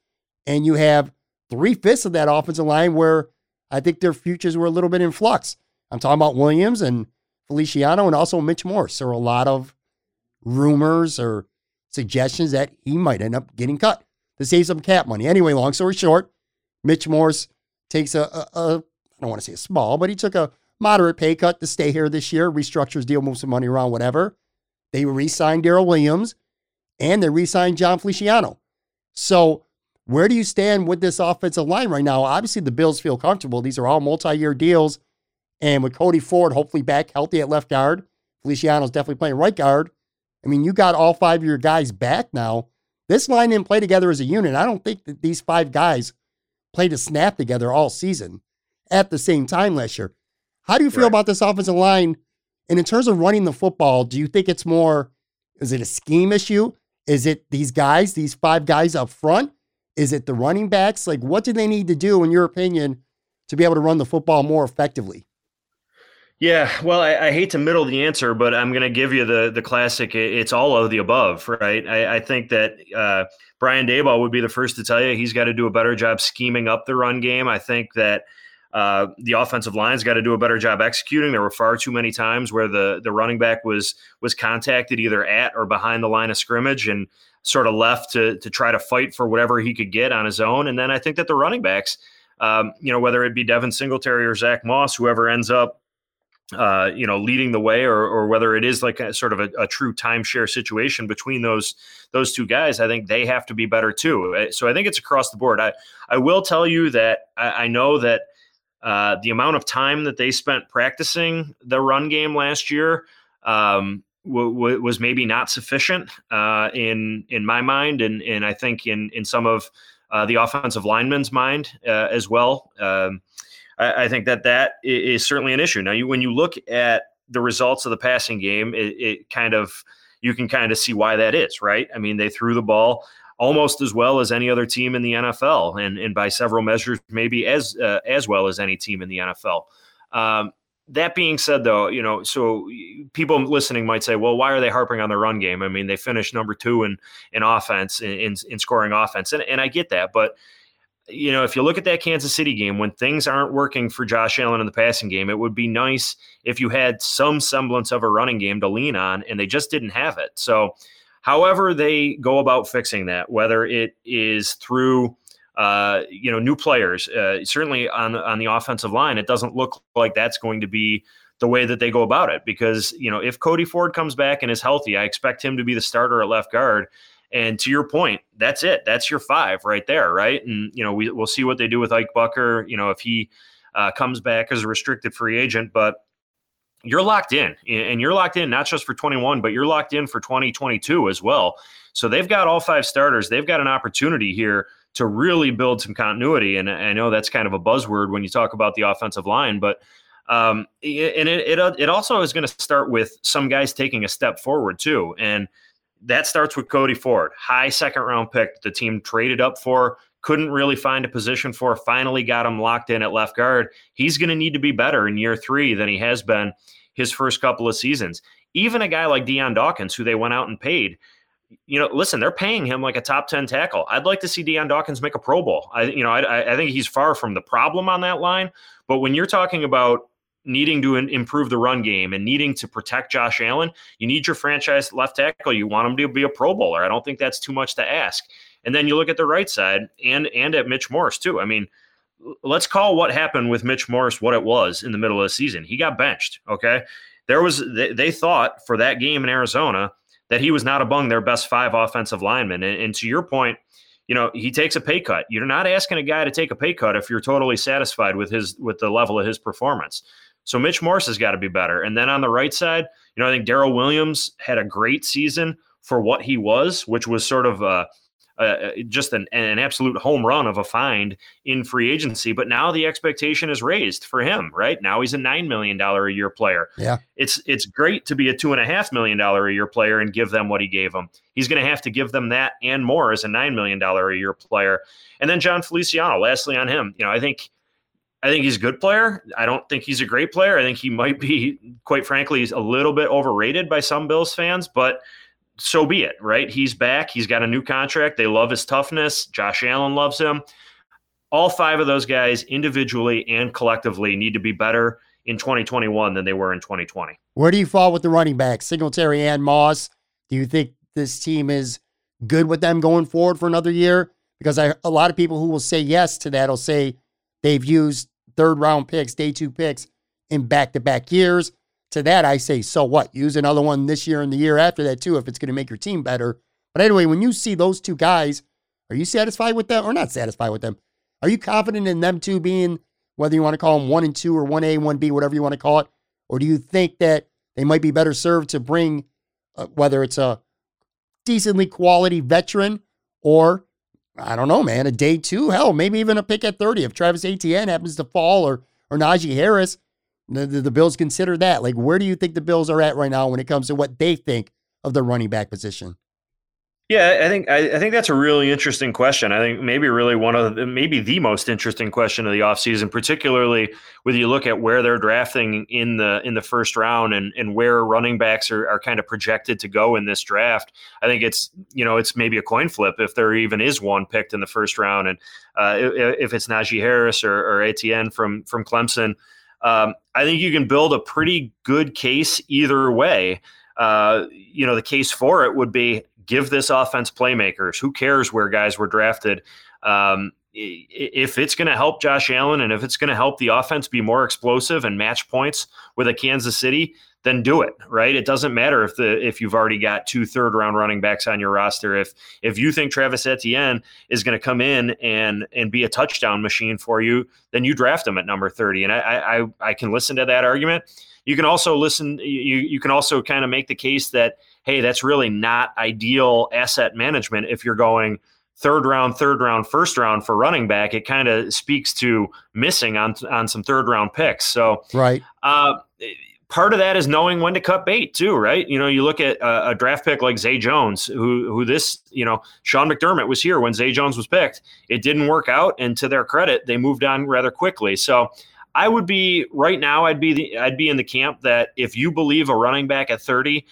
and you have three fifths of that offensive line where I think their futures were a little bit in flux. I'm talking about Williams and Feliciano, and also Mitch Morse. There are a lot of rumors or suggestions that he might end up getting cut to save some cap money. Anyway, long story short, Mitch Morse takes a, a, a I don't want to say a small, but he took a moderate pay cut to stay here this year, restructures deal, move some money around, whatever. They re-signed Daryl Williams and they re-signed Jon Feliciano. So where do you stand with this offensive line right now? Obviously, the Bills feel comfortable. These are all multi-year deals. And with Cody Ford hopefully back healthy at left guard, Feliciano's definitely playing right guard. I mean, you got all five of your guys back now. This line didn't play together as a unit. I don't think that these five guys played a snap together all season at the same time last year. How do you feel right. about this offensive line? And in terms of running the football, do you think it's more, is it a scheme issue? Is it these guys, these five guys up front? Is it the running backs? Like, what do they need to do, in your opinion, to be able to run the football more effectively? Yeah, well, I, I, hate to middle the answer, but I'm going to give you the the classic. It's all of the above, right? I, I think that uh, Brian Daboll would be the first to tell you he's got to do a better job scheming up the run game. I think that uh, the offensive line's got to do a better job executing. There were far too many times where the the running back was was contacted either at or behind the line of scrimmage and sort of left to to try to fight for whatever he could get on his own. And then I think that the running backs, um, you know, whether it be Devin Singletary or Zach Moss, whoever ends up uh, you know, leading the way, or, or whether it is like a sort of a, a, true timeshare situation between those those two guys, I think they have to be better too. Uh, so I think it's across the board. I I will tell you that I, I know that uh, the amount of time that they spent practicing the run game last year um, w- w- was maybe not sufficient uh, in in my mind, and and I think in in some of uh, the offensive linemen's mind uh, as well. Um, I, I think that that is certainly an issue. Now, you, when you look at the results of the passing game, it, it kind of you can kind of see why that is, right? I mean, they threw the ball almost as well as any other team in the NFL, and and by several measures, maybe as uh, as well as any team in the NFL. Um, that being said, though, you know, so people listening might say, well, why are they harping on the run game? I mean, they finished number two in in offense in in, in scoring offense, and and I get that, but you know, if you look at that Kansas City game, when things aren't working for Josh Allen in the passing game, it would be nice if you had some semblance of a running game to lean on, and they just didn't have it. So, however they go about fixing that, whether it is through uh, you know new players, uh, certainly on on the offensive line, it doesn't look like that's going to be the way that they go about it because you know if Cody Ford comes back and is healthy, I expect him to be the starter at left guard. And to your point, that's it. That's your five right there, right? And you know, we we'll see what they do with Ike Boettger. You know, if he uh, comes back as a restricted free agent, but you're locked in, and you're locked in not just for 21, but you're locked in for 2022 as well. So they've got all five starters. They've got an opportunity here to really build some continuity. And I know that's kind of a buzzword when you talk about the offensive line, but um, and it, it it also is going to start with some guys taking a step forward too. And that starts with Cody Ford, high second round pick. The team traded up for, couldn't really find a position for, finally got him locked in at left guard. He's going to need to be better in year three than he has been his first couple of seasons. Even a guy like Dion Dawkins, who they went out and paid, you know, listen, they're paying him like a top 10 tackle. I'd like to see Dion Dawkins make a Pro Bowl. I, you know, I, I think he's far from the problem on that line. But when you're talking about needing to improve the run game and needing to protect Josh Allen, you need your franchise left tackle. You want him to be a Pro Bowler. I don't think that's too much to ask. And then you look at the right side and and at Mitch Morse too. I mean, let's call what happened with Mitch Morse what it was in the middle of the season. He got benched. Okay, there was they, they thought for that game in Arizona that he was not among their best five offensive linemen. And, and to your point, you know, he takes a pay cut. You're not asking a guy to take a pay cut if you're totally satisfied with his with the level of his performance. So Mitch Morse has got to be better. And then on the right side, you know, I think Daryl Williams had a great season for what he was, which was sort of a, uh, just an, an absolute home run of a find in free agency. But now the expectation is raised for him. Right now he's a nine million dollar a year player. Yeah, it's it's great to be a two and a half million dollar a year player and give them what he gave them. He's going to have to give them that and more as a nine million dollar a year player. And then Jon Feliciano. Lastly, on him, you know, I think. I think he's a good player. I don't think he's a great player. I think he might be, quite frankly, he's a little bit overrated by some Bills fans, but so be it, right? He's back. He's got a new contract. They love his toughness. Josh Allen loves him. All five of those guys, individually and collectively, need to be better in 2021 than they were in 2020. Where do you fall with the running backs, Singletary and Moss? Do you think this team is good with them going forward for another year? Because I, a lot of people who will say yes to that will say they've used third round picks, day two picks in back to back years to that, I say, so what? Use another one this year and the year after that too, if it's going to make your team better. But anyway, when you see those two guys, are you satisfied with them or not satisfied with them? Are you confident in them two being, whether you want to call them one and two or one A, one B, whatever you want to call it? Or do you think that they might be better served to bring, uh, whether it's a decently quality veteran or, I don't know, man, a day two, hell, maybe even a pick at 30 if Travis Etienne happens to fall or, or Najee Harris? The, the, the, Bills consider that. Like, where do you think the Bills are at right now when it comes to what they think of the running back position? Yeah, I think I, I, think that's a really interesting question. I think maybe really one of the, maybe the most interesting question of the offseason, particularly when you look at where they're drafting in the in the first round and, and where running backs are, are kind of projected to go in this draft. I think it's you know it's maybe a coin flip if there even is one picked in the first round, and uh, if it's Najee Harris or, or Etienne from from Clemson. Um, I think you can build a pretty good case either way. Uh, you know, the case for it would be give this offense playmakers. Who cares where guys were drafted? Um, if it's going to help Josh Allen and if it's going to help the offense be more explosive and match points with a Kansas City, then do it. Right? It doesn't matter if the if you've already got two third round running backs on your roster. If if you think Travis Etienne is going to come in and and be a touchdown machine for you, then you draft him at number thirty. And I I I can listen to that argument. You can also listen. You you can also kind of make the case that hey, that's really not ideal asset management if you're going third round, third round, first round for running back, it kind of speaks to missing on on some third round picks. So, right. Uh, part of that is knowing when to cut bait too, right? You know, you look at a, a, draft pick like Zay Jones, who who this, you know, Sean McDermott was here when Zay Jones was picked. It didn't work out, and to their credit, they moved on rather quickly. So. I would be right now. I'd be the, I'd be in the camp that if you believe a running back at 30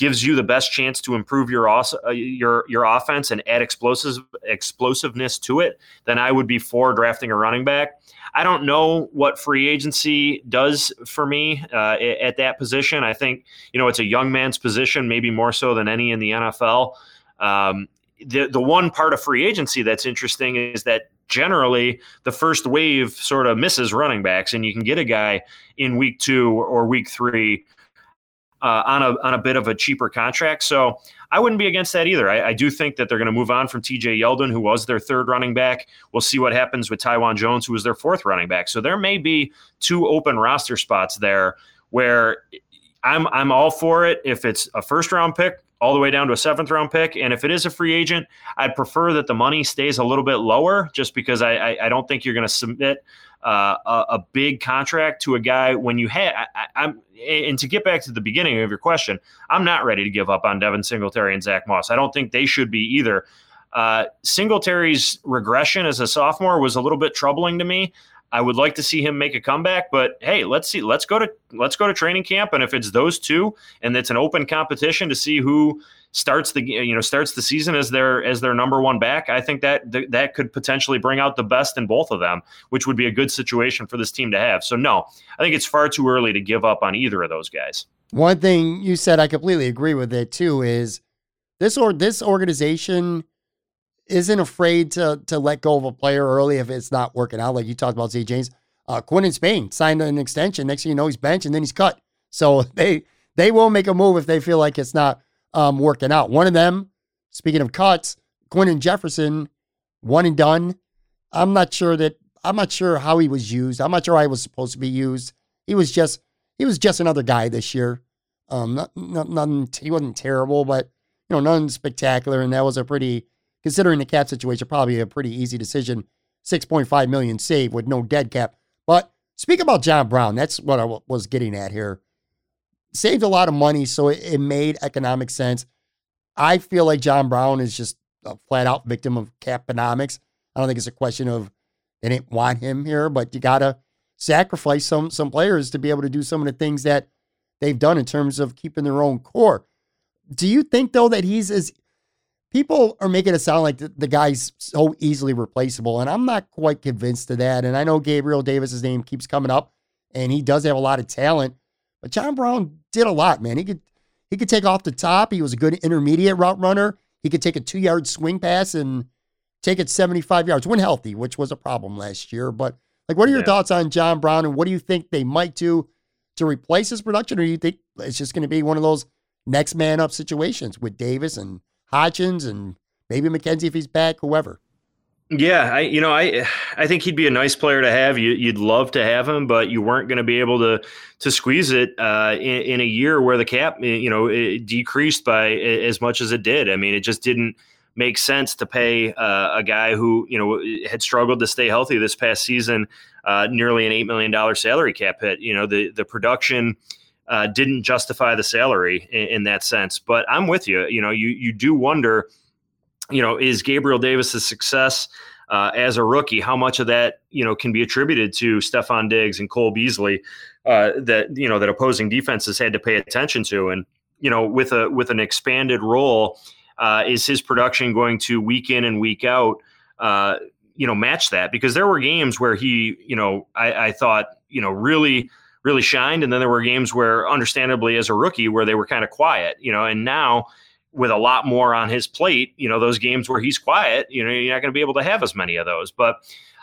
gives you the best chance to improve your uh, your your offense and add explosive explosiveness to it, then I would be for drafting a running back. I don't know what free agency does for me uh, at that position. I think you know it's a young man's position, maybe more so than any in the NFL. Um, the the one part of free agency that's interesting is that generally the first wave sort of misses running backs, and you can get a guy in week two or week three uh, on a on a bit of a cheaper contract. So I wouldn't be against that either. I, I do think that they're going to move on from T.J. Yeldon, who was their third running back. We'll see what happens with Taiwan Jones, who was their fourth running back. So there may be two open roster spots there where I'm I'm all for it if it's a first round pick all the way down to a seventh round pick. And if it is a free agent, I'd prefer that the money stays a little bit lower just because I, I, I don't think you're going to submit uh, a, a, big contract to a guy when you have. I'm and to get back to the beginning of your question, I'm not ready to give up on Devin Singletary and Zach Moss. I don't think they should be either. Uh, Singletary's regression as a sophomore was a little bit troubling to me. I would like to see him make a comeback, but hey, let's see. Let's go to let's go to training camp, and if it's those two, and it's an open competition to see who starts the you know starts the season as their as their number one back, I think that that could potentially bring out the best in both of them, which would be a good situation for this team to have. So no, I think it's far too early to give up on either of those guys. One thing you said, I completely agree with it too, is this or this organization isn't afraid to to let go of a player early if it's not working out. Like you talked about, Zay Jones, uh, in Spain signed an extension. Next thing you know, he's benched and then he's cut. So they they will make a move if they feel like it's not um, working out. One of them, speaking of cuts, Quinton Jefferson one and done. I'm not sure that I'm not sure how he was used. I'm not sure how he was supposed to be used. He was just he was just another guy this year. Um, not, not nothing. He wasn't terrible, but you know, nothing spectacular. And that was a pretty, considering the cap situation, probably a pretty easy decision. 6.5 million save with no dead cap. But speak about John Brown. That's what I w- was getting at here. Saved a lot of money, so it, it made economic sense. I feel like John Brown is just a flat out victim of caponomics. I don't think it's a question of they didn't want him here, but you gotta sacrifice some some players to be able to do some of the things that they've done in terms of keeping their own core. Do you think though that he's as people are making it sound like the, the, guy's so easily replaceable, and I'm not quite convinced of that. And I know Gabriel Davis's name keeps coming up, and he does have a lot of talent, but John Brown did a lot, man. He could he could take off the top. He was a good intermediate route runner. He could take a two yard swing pass and take it 75 yards when healthy, which was a problem last year. But like, what are your yeah. thoughts on John Brown, and what do you think they might do to replace his production, or do you think it's just going to be one of those next man up situations with Davis and Hodgins and maybe McKenzie if he's back, whoever. Yeah, I you know I I think he'd be a nice player to have. You you'd love to have him, but you weren't going to be able to to squeeze it uh, in, in, a year where the cap you know decreased by as much as it did. I mean, it just didn't make sense to pay uh, a guy who you know had struggled to stay healthy this past season, uh, nearly an eight million dollar salary cap hit. You know the the production uh, didn't justify the salary in, in, that sense. But I'm with you. You know, you you do wonder, you know, is Gabriel Davis's success uh, as a rookie? How much of that you know can be attributed to Stefon Diggs and Cole Beasley uh, that you know that opposing defenses had to pay attention to? And you know, with a with an expanded role, uh, is his production going to week in and week out? Uh, you know, match that because there were games where he, you know, I, I thought, you know, really really shined. And then there were games where, understandably, as a rookie, where they were kind of quiet, you know, and now with a lot more on his plate, you know, those games where he's quiet, you know, you're not going to be able to have as many of those. But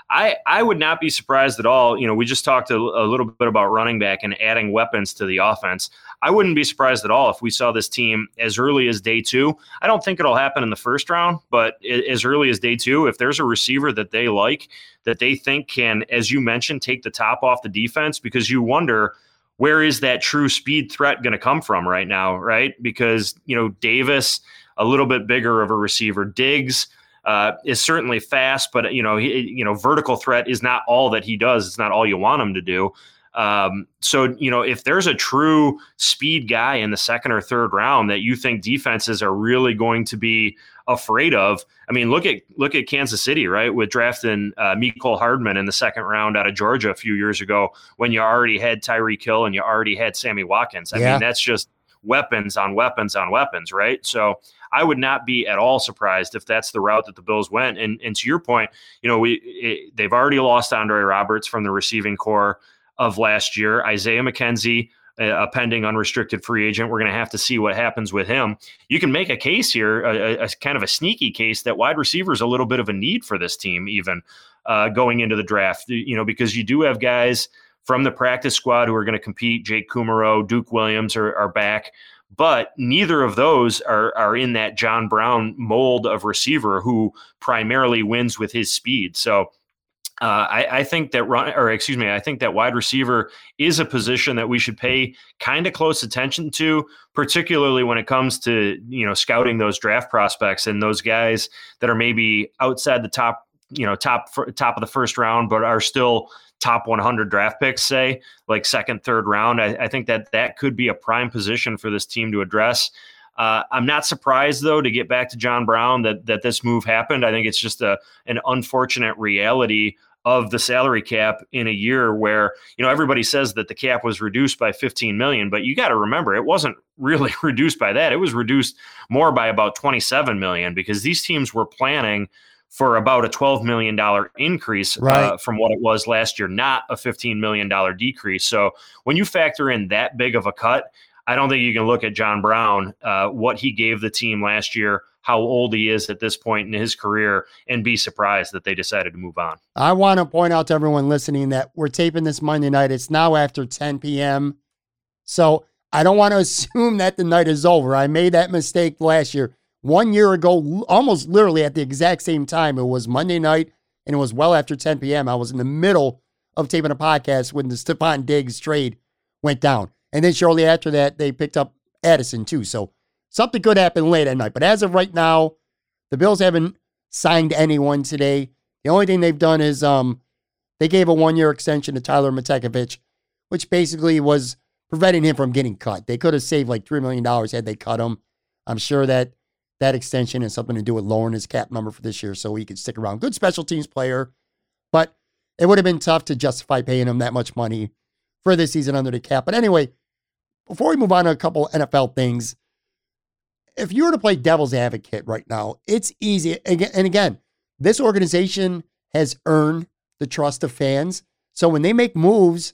I, I would not be surprised at all. You know, we just talked a, a, little bit about running back and adding weapons to the offense. I wouldn't be surprised at all if we saw this team as early as day two. I don't think it'll happen in the first round, but as early as day two, if there's a receiver that they like, that they think can, as you mentioned, take the top off the defense, because you wonder where is that true speed threat going to come from right now, right? Because, you know, Davis, a little bit bigger of a receiver, Diggs, uh, is certainly fast, but you know, he, you know, vertical threat is not all that he does. It's not all you want him to do. Um, so you know, if there's a true speed guy in the second or third round that you think defenses are really going to be afraid of, I mean, look at look at Kansas City, right? With drafting uh, Mecole Hardman in the second round out of Georgia a few years ago, when you already had Tyreek Hill and you already had Sammy Watkins. I yeah. mean, that's just weapons on weapons on weapons, right? So I would not be at all surprised if that's the route that the Bills went. And and to your point, you know, we it, they've already lost Andre Roberts from the receiving corps of last year. Isaiah McKenzie, a pending unrestricted free agent. We're going to have to see what happens with him. You can make a case here, a, a, kind of a sneaky case that wide receiver is a little bit of a need for this team, even uh, going into the draft. You know, because you do have guys from the practice squad who are going to compete. Jake Kumerow, Duke Williams are, are back but neither of those are are in that John Brown mold of receiver who primarily wins with his speed. So. Uh, I, I, think that run, or excuse me, I think that wide receiver is a position that we should pay kind of close attention to, particularly when it comes to you know scouting those draft prospects and those guys that are maybe outside the top, you know, top top of the first round, but are still top 100 draft picks, say, like second, third round. I, I think that that could be a prime position for this team to address. Uh, I'm not surprised though to get back to John Brown that that this move happened. I think it's just a an unfortunate reality of the salary cap in a year where you know everybody says that the cap was reduced by 15 million but you got to remember it wasn't really reduced by that it was reduced more by about 27 million because these teams were planning for about a $12 million increase uh, right. uh, from what it was last year, not a $15 million decrease. So when you factor in that big of a cut, I don't think you can look at John Brown, uh, what he gave the team last year, how old he is at this point in his career, and be surprised that they decided to move on. I want to point out to everyone listening that we're taping this Monday night. It's now after 10 p.m. So I don't want to assume that the night is over. I made that mistake last year one year ago, almost literally at the exact same time. It was Monday night and it was well after 10 p.m. I was in the middle of taping a podcast when the Stefon Diggs trade went down. And then shortly after that, they picked up Addison too. So something could happen late at night. But as of right now, the Bills haven't signed anyone today. The only thing they've done is um, they gave a one year extension to Tyler Matakevich, which basically was preventing him from getting cut. They could have saved like $3 million had they cut him. I'm sure that that extension and something to do with lowering his cap number for this year so he could stick around. Good special teams player, but it would have been tough to justify paying him that much money for this season under the cap. But anyway, before we move on to a couple NFL things, if you were to play devil's advocate right now, it's easy. And again, this organization has earned the trust of fans. So when they make moves,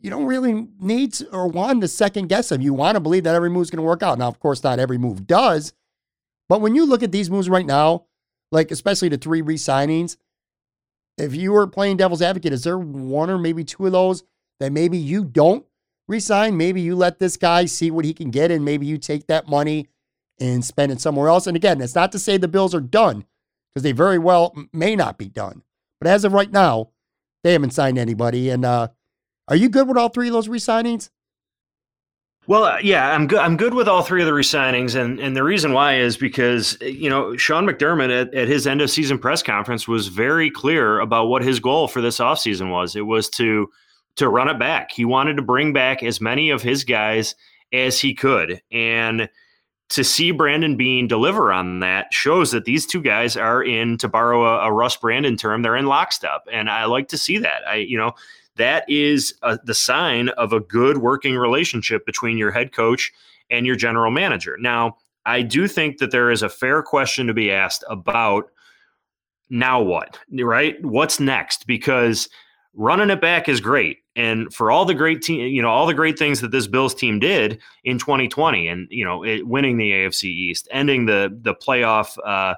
you don't really need or want to second guess them. You want to believe that every move is going to work out. Now, of course, not every move does. But when you look at these moves right now, like especially the three re-signings, if you were playing devil's advocate, is there one or maybe two of those that maybe you don't resign? Maybe you let this guy see what he can get, and maybe you take that money and spend it somewhere else. And again, that's not to say the Bills are done because they very well may not be done. But as of right now, they haven't signed anybody. And uh, are you good with all three of those resignings? Well, uh, yeah, I'm good. I'm good with all three of the resignings, and and the reason why is because you know Sean McDermott at, at his end of season press conference was very clear about what his goal for this offseason was. It was to to run it back. He wanted to bring back as many of his guys as he could, and to see Brandon Beane deliver on that shows that these two guys are in, to borrow a, a Russ Brandon term, they're in lockstep, and I like to see that. I you know that is a, the sign of a good working relationship between your head coach and your general manager. Now, I do think that there is a fair question to be asked about now what, right? What's next? Because running it back is great. And for all the great team, you know, all the great things that this Bills team did in 2020 and, you know, it, winning the AFC East, ending the, the playoff uh,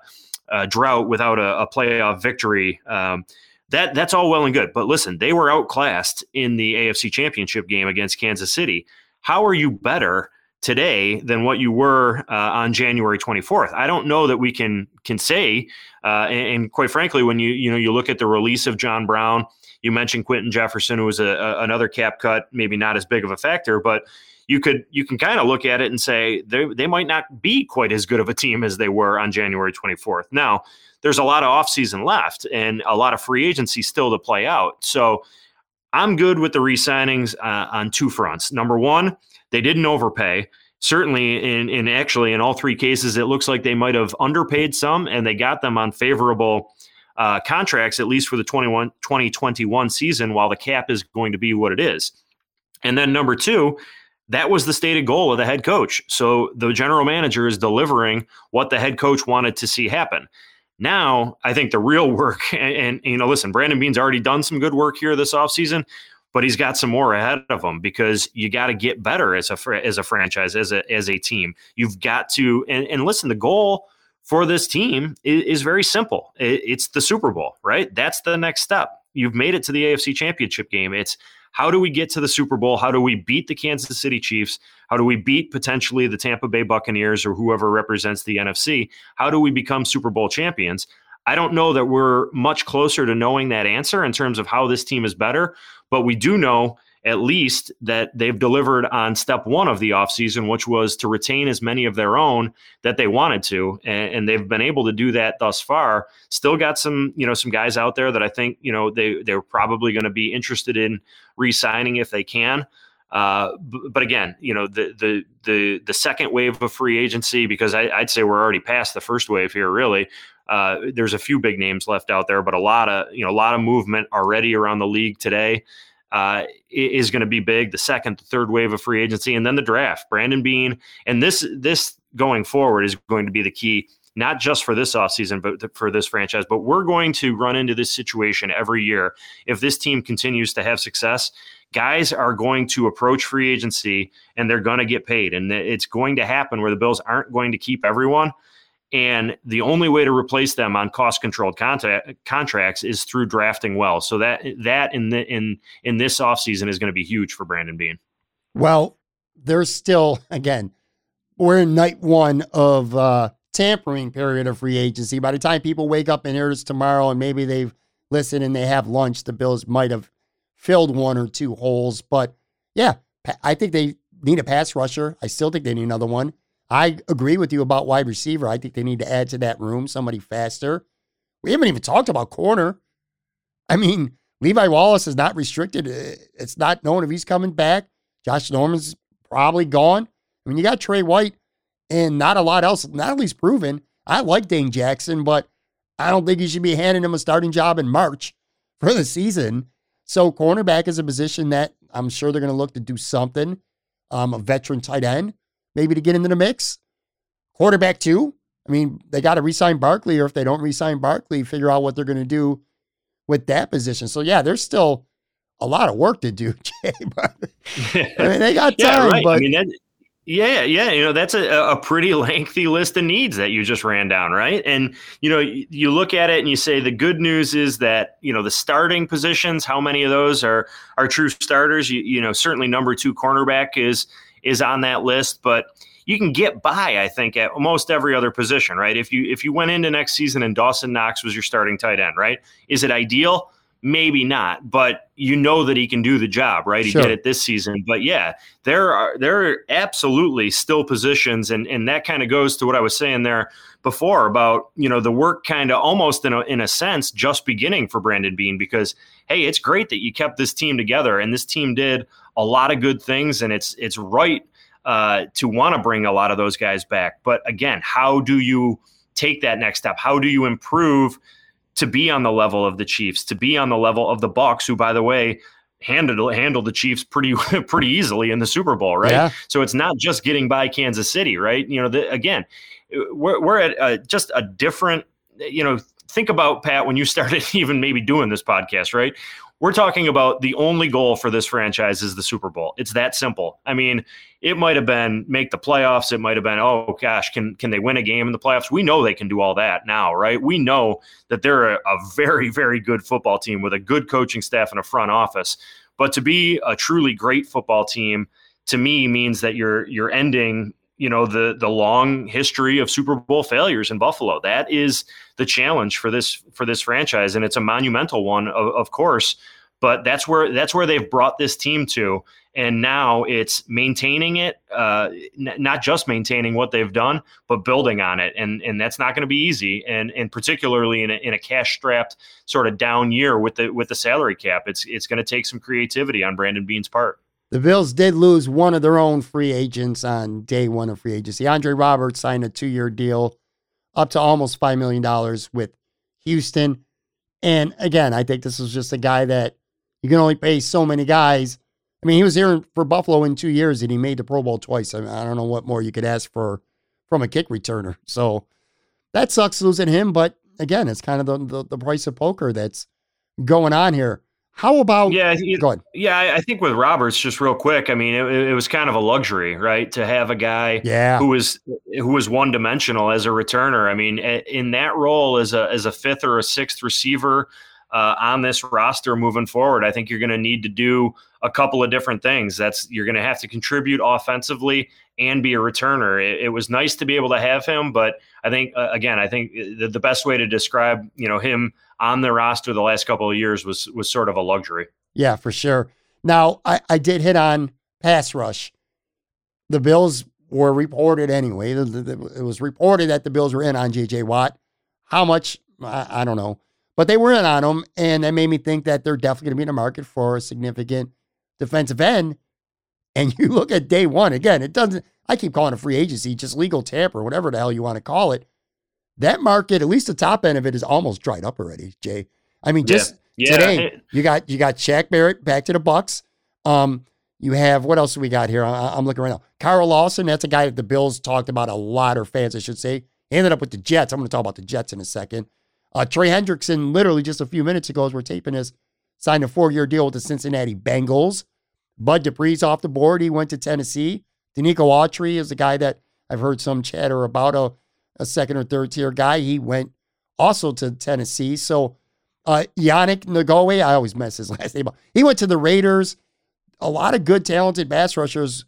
uh, drought without a, a playoff victory, um, that that's all well and good. But listen, they were outclassed in the AFC Championship game against Kansas City. How are you better today than what you were uh, on January 24th? I don't know that we can can say. Uh, and, and, quite frankly, when you you know you look at the release of John Brown, you mentioned Quinton Jefferson, who was a, a, another cap cut, maybe not as big of a factor, but you could you can kind of look at it and say they they might not be quite as good of a team as they were on January 24th. Now there's a lot of offseason left and a lot of free agency still to play out. So I'm good with the re-signings uh, on two fronts. Number one, they didn't overpay. Certainly, in, in actually in all three cases, it looks like they might have underpaid some, and they got them on favorable uh, contracts, at least for the 21, 2021 season, while the cap is going to be what it is. And then number two, that was the stated goal of the head coach. So the general manager is delivering what the head coach wanted to see happen. Now, I think the real work, and, and, you know, listen, Brandon Beane's already done some good work here this offseason, but he's got some more ahead of him because you got to get better as a as a franchise, as a as a team. You've got to, and, and listen, the goal for this team is, is very simple. It, it's the Super Bowl, right? That's the next step. You've made it to the AFC Championship game. It's how do we get to the Super Bowl? How do we beat the Kansas City Chiefs? How do we beat potentially the Tampa Bay Buccaneers or whoever represents the NFC? How do we become Super Bowl champions? I don't know that we're much closer to knowing that answer in terms of how this team is better, but we do know at least that they've delivered on step one of the offseason, which was to retain as many of their own that they wanted to. And, and, they've been able to do that thus far. Still got some, you know, some guys out there that I think, you know, they, they're probably going to be interested in re-signing if they can. Uh, but again, you know, the, the, the, the second wave of free agency, because I, would say we're already past the first wave here, really. Uh, there's a few big names left out there, but a lot of, you know, a lot of movement already around the league today uh, is going to be big. The second, the third wave of free agency, and then the draft. Brandon Beane, and this this going forward is going to be the key, not just for this offseason, but for this franchise. But we're going to run into this situation every year if this team continues to have success. Guys are going to approach free agency and they're going to get paid, and it's going to happen where the Bills aren't going to keep everyone. And the only way to replace them on cost controlled contracts is through drafting well. So that that in the in in this offseason is going to be huge for Brandon Beane. Well, there's still again, we're in night one of uh, tampering period of free agency. By the time people wake up and hear this tomorrow and maybe they've listened and they have lunch, the Bills might have filled one or two holes. But yeah, I think they need a pass rusher. I still think they need another one. I agree with you about wide receiver. I think they need to add to that room somebody faster. We haven't even talked about corner. I mean, Levi Wallace is not restricted. It's not known if he's coming back. Josh Norman's probably gone. I mean, you got Tre White and not a lot else, not at least proven. I like Dane Jackson, but I don't think you should be handing him a starting job in March for the season. So, cornerback is a position that I'm sure they're going to look to do something. Um, a veteran tight end, maybe to get into the mix. Quarterback, too. I mean, they got to resign Barkley, or if they don't resign Barkley, figure out what they're going to do with that position. So, yeah, there's still a lot of work to do, Jay. But, I mean, they got time, yeah, right. but. I mean, that- yeah, yeah, you know that's a, a pretty lengthy list of needs that you just ran down, right? And you know, you look at it and you say the good news is that you know the starting positions, how many of those are are true starters? You, you know, certainly number two cornerback is is on that list, but you can get by, I think, at almost every other position, right? If you if you went into next season and Dawson Knox was your starting tight end, right? Is it ideal? maybe not, but you know that he can do the job, right? He did it this season. But yeah, there are there are absolutely still positions, and and that kind of goes to what I was saying there before about you know the work kind of almost in a in a sense just beginning for Brandon Beane because hey, it's great that you kept this team together, and this team did a lot of good things, and it's it's right uh, to want to bring a lot of those guys back. But again, how do you take that next step? How do you improve? to be on the level of the Chiefs, to be on the level of the Bucs, who, by the way, handled handled the Chiefs pretty pretty easily in the Super Bowl, right? Yeah. So it's not just getting by Kansas City, right? You know, the, again, we're we're at a, just a different. You know, think about Pat when you started even maybe doing this podcast, right? We're talking about the only goal for this franchise is the Super Bowl. It's that simple. I mean, it might have been make the playoffs. It might have been, oh gosh, can can they win a game in the playoffs? We know they can do all that now, right? We know that they're a, a very, very good football team with a good coaching staff and a front office. But to be a truly great football team, to me, means that you're you're ending you know the the long history of Super Bowl failures in Buffalo. That is the challenge for this for this franchise, and it's a monumental one, of, of course. But that's where that's where they've brought this team to, and now it's maintaining it, uh, n- not just maintaining what they've done, but building on it, and and that's not going to be easy, and and particularly in a, in a cash strapped sort of down year with the with the salary cap, it's it's going to take some creativity on Brandon Beane's part. The Bills did lose one of their own free agents on day one of free agency. Andre Roberts signed a two year deal up to almost $5 million with Houston. And again, I think this was just a guy that you can only pay so many guys. I mean, he was here for Buffalo in two years and he made the Pro Bowl twice. I, mean, I don't know what more you could ask for from a kick returner. So that sucks losing him. But again, it's kind of the, the, the price of poker that's going on here. How about yeah? Go ahead. Yeah, I think with Roberts, just real quick. I mean, it, it was kind of a luxury, right, to have a guy yeah. who was who was one dimensional as a returner. I mean, in that role as a as a fifth or a sixth receiver, uh, on this roster moving forward. I think you're going to need to do a couple of different things. That's you're going to have to contribute offensively and be a returner. It, it, was nice to be able to have him, but I think uh, again, I think the, the best way to describe you know him on the roster the last couple of years was was sort of a luxury. Yeah, for sure. Now I, I did hit on pass rush. The Bills were reported anyway. It was reported that the Bills were in on J.J. Watt. How much? I, I don't know. But they were in on him, and that made me think that they're definitely going to be in the market for a significant defensive end. And you look at day one, again, it doesn't, I keep calling it free agency, just legal tamper, whatever the hell you want to call it. That market, at least the top end of it, is almost dried up already, Jay. I mean, just yeah. Yeah. today, you got you got Shaq Barrett back to the Bucs. Um, you have what else do we got here? I, am looking right now. Kyle Lawson, that's a guy that the Bills talked about a lot, or fans, I should say. He ended up with the Jets. I'm going to talk about the Jets in a second. Uh, Trey Hendrickson, literally just a few minutes ago, as we're taping this, signed a four year deal with the Cincinnati Bengals. Bud Dupree's off the board. He went to Tennessee. Denico Autry is a guy that I've heard some chatter about, a, a second or third tier guy. He went also to Tennessee. So uh, Yannick Ngakoue, I always mess his last name up. He went to the Raiders. A lot of good, talented pass rushers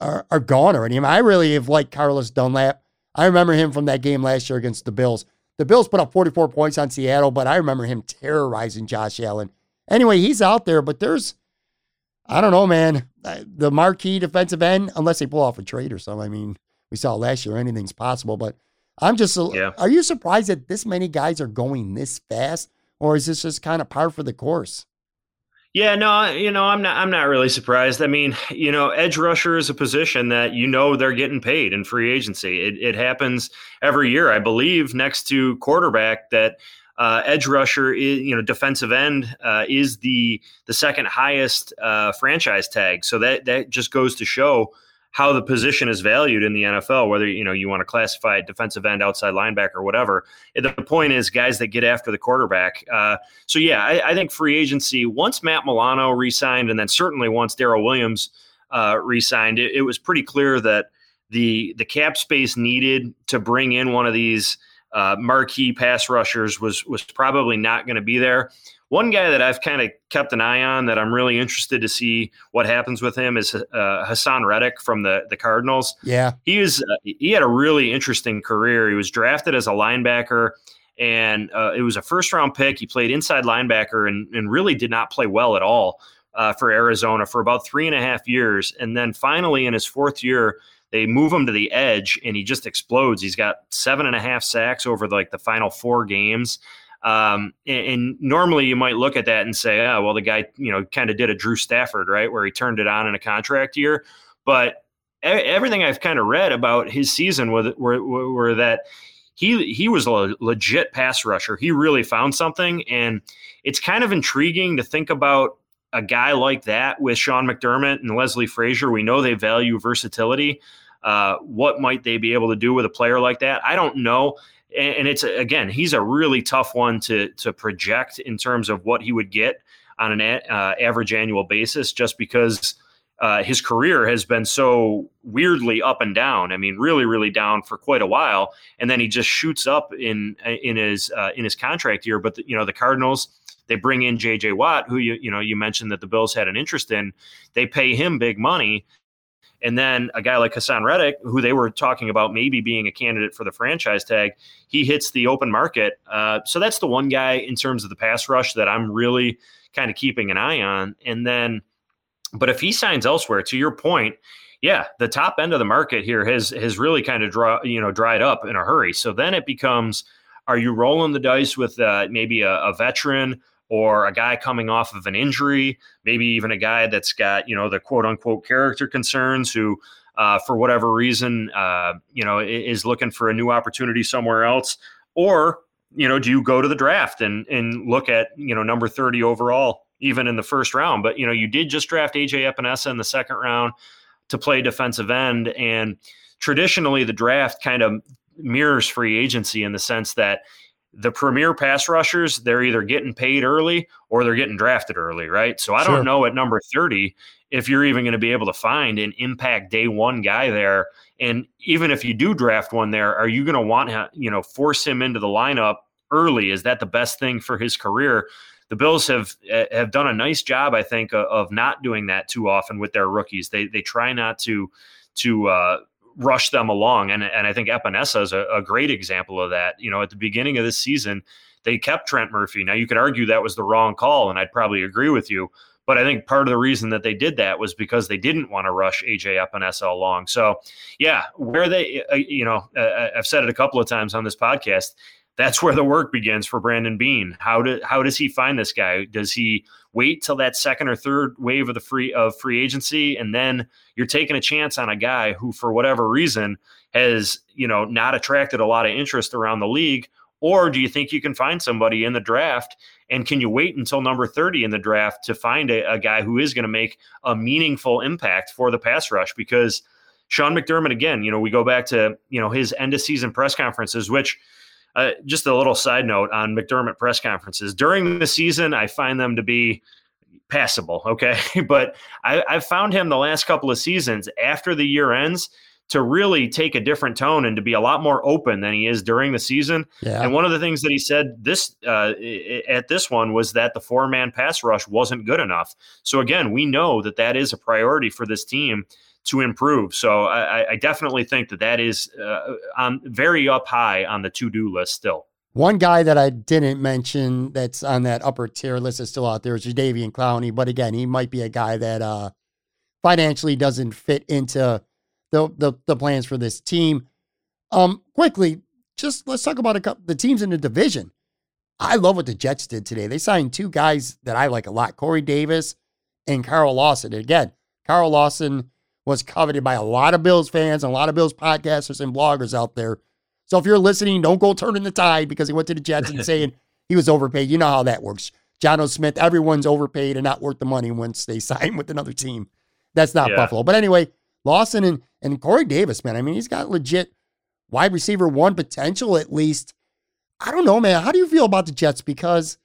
are, are gone already. I, mean, I really have liked Carlos Dunlap. I remember him from that game last year against the Bills. The Bills put up 44 points on Seattle, but I remember him terrorizing Josh Allen. Anyway, he's out there, but there's, I don't know, man. The marquee defensive end, unless they pull off a trade or something. I mean, we saw last year anything's possible, but I'm just, yeah. are you surprised that this many guys are going this fast? Or is this just kind of par for the course? Yeah, no, you know, I'm not I'm not really surprised. I mean, you know, edge rusher is a position that you know they're getting paid in free agency. It, it happens every year, I believe, next to quarterback that uh, edge rusher is you know defensive end uh, is the the second highest uh, franchise tag. So that that just goes to show how the position is valued in the NFL, whether you know you want to classify it defensive end, outside linebacker, or whatever. The point is guys that get after the quarterback. Uh, so yeah, I, I, think free agency once Matt Milano re-signed, and then certainly once Daryl Williams uh, re-signed, it, it, was pretty clear that the the cap space needed to bring in one of these uh, marquee pass rushers was was probably not going to be there. One guy that I've kind of kept an eye on that I'm really interested to see what happens with him is uh, Haason Reddick from the the Cardinals. Yeah, he was uh, he had a really interesting career. He was drafted as a linebacker, and uh, it was a first round pick. He played inside linebacker and and really did not play well at all uh, for Arizona for about three and a half years, and then finally in his fourth year. They move him to the edge, and he just explodes. He's got seven and a half sacks over like the final four games. Um, and, and, normally you might look at that and say, oh, well, the guy, you know, kind of did a Drew Stafford, right, where he turned it on in a contract year. But everything I've kind of read about his season were, were, were that he he was a legit pass rusher. He really found something, and it's kind of intriguing to think about a guy like that with Sean McDermott and Leslie Frazier. We know they value versatility. Uh, what might they be able to do with a player like that? I don't know and it's again he's a really tough one to to project in terms of what he would get on an a, uh, average annual basis just because uh, his career has been so weirdly up and down. I mean, really, really down for quite a while, and then he just shoots up in in his uh, in his contract year. But the, you know, the Cardinals they bring in J.J. Watt, who you you know you mentioned that the Bills had an interest in. They pay him big money, and then a guy like Haason Reddick, who they were talking about maybe being a candidate for the franchise tag, he hits the open market. Uh, so that's the one guy in terms of the pass rush that I'm really kind of keeping an eye on. And then, but if he signs elsewhere, to your point, yeah, the top end of the market here has has really kind of draw you know dried up in a hurry. So then it becomes, are you rolling the dice with uh, maybe a, a veteran? Or a guy coming off of an injury, maybe even a guy that's got, you know, the quote unquote character concerns who, uh, for whatever reason, uh, you know, is looking for a new opportunity somewhere else. Or, you know, do you go to the draft and, and look at, you know, number 30 overall, even in the first round? But, you know, you did just draft AJ Epenesa in the second round to play defensive end. And traditionally, the draft kind of mirrors free agency in the sense that the premier pass rushers, they're either getting paid early or they're getting drafted early, right? So I sure. don't know at number 30 if you're even going to be able to find an impact day one guy there. And even if you do draft one there, are you going to want to, you know, force him into the lineup early? Is that the best thing for his career? The Bills have eh, have done a nice job, I think, of not doing that too often with their rookies. They they try not to to uh, rush them along. And, and I think Epenesa is a, a great example of that. You know, at the beginning of this season, they kept Trent Murphy. Now, you could argue that was the wrong call, and I'd probably agree with you. But I think part of the reason that they did that was because they didn't want to rush AJ Epenesa along. So, yeah, where they, uh, you know, uh, I've said it a couple of times on this podcast that's where the work begins for Brandon Beane. How do how does he find this guy? Does he wait till that second or third wave of the free of free agency, and then you're taking a chance on a guy who, for whatever reason, has you know not attracted a lot of interest around the league? Or do you think you can find somebody in the draft? And can you wait until number 30 in the draft to find a, a guy who is going to make a meaningful impact for the pass rush? Because Sean McDermott, again, you know, we go back to, you know, his end of season press conferences, which uh, just a little side note on McDermott press conferences during the season, I find them to be passable. Okay. but I, I've found him the last couple of seasons after the year ends to really take a different tone and to be a lot more open than he is during the season. Yeah. And one of the things that he said this uh, at this one was that the four man pass rush wasn't good enough. So again, we know that that is a priority for this team to improve. So I, I definitely think that that is uh, on very up high on the to do list still. One guy that I didn't mention that's on that upper tier list is still out there is Jadeveon Clowney, but again, he might be a guy that uh, financially doesn't fit into the, the the plans for this team. Um, quickly, just let's talk about a couple, the teams in the division. I love what the Jets did today. They signed two guys that I like a lot, Corey Davis and Carl Lawson. And again, Carl Lawson was coveted by a lot of Bills fans and a lot of Bills podcasters and bloggers out there. So if you're listening, don't go turning the tide because he went to the Jets and saying he was overpaid. You know how that works. Jonnu Smith, everyone's overpaid and not worth the money once they sign with another team. That's not yeah. Buffalo. But anyway, Lawson and, and Corey Davis, man. I mean, he's got legit wide receiver one potential at least. I don't know, man. How do you feel about the Jets? Because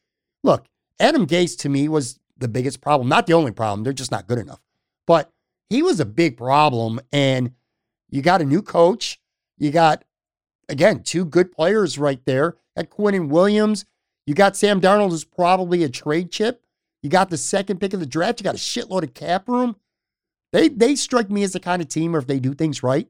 look, Adam Gase to me was the biggest problem. Not the only problem. They're just not good enough. But he was a big problem. And you got a new coach. You got, again, two good players right there at Quinnen Williams. You got Sam Darnold, who's probably a trade chip. You got the second pick of the draft. You got a shitload of cap room. They they strike me as the kind of team, or if they do things right,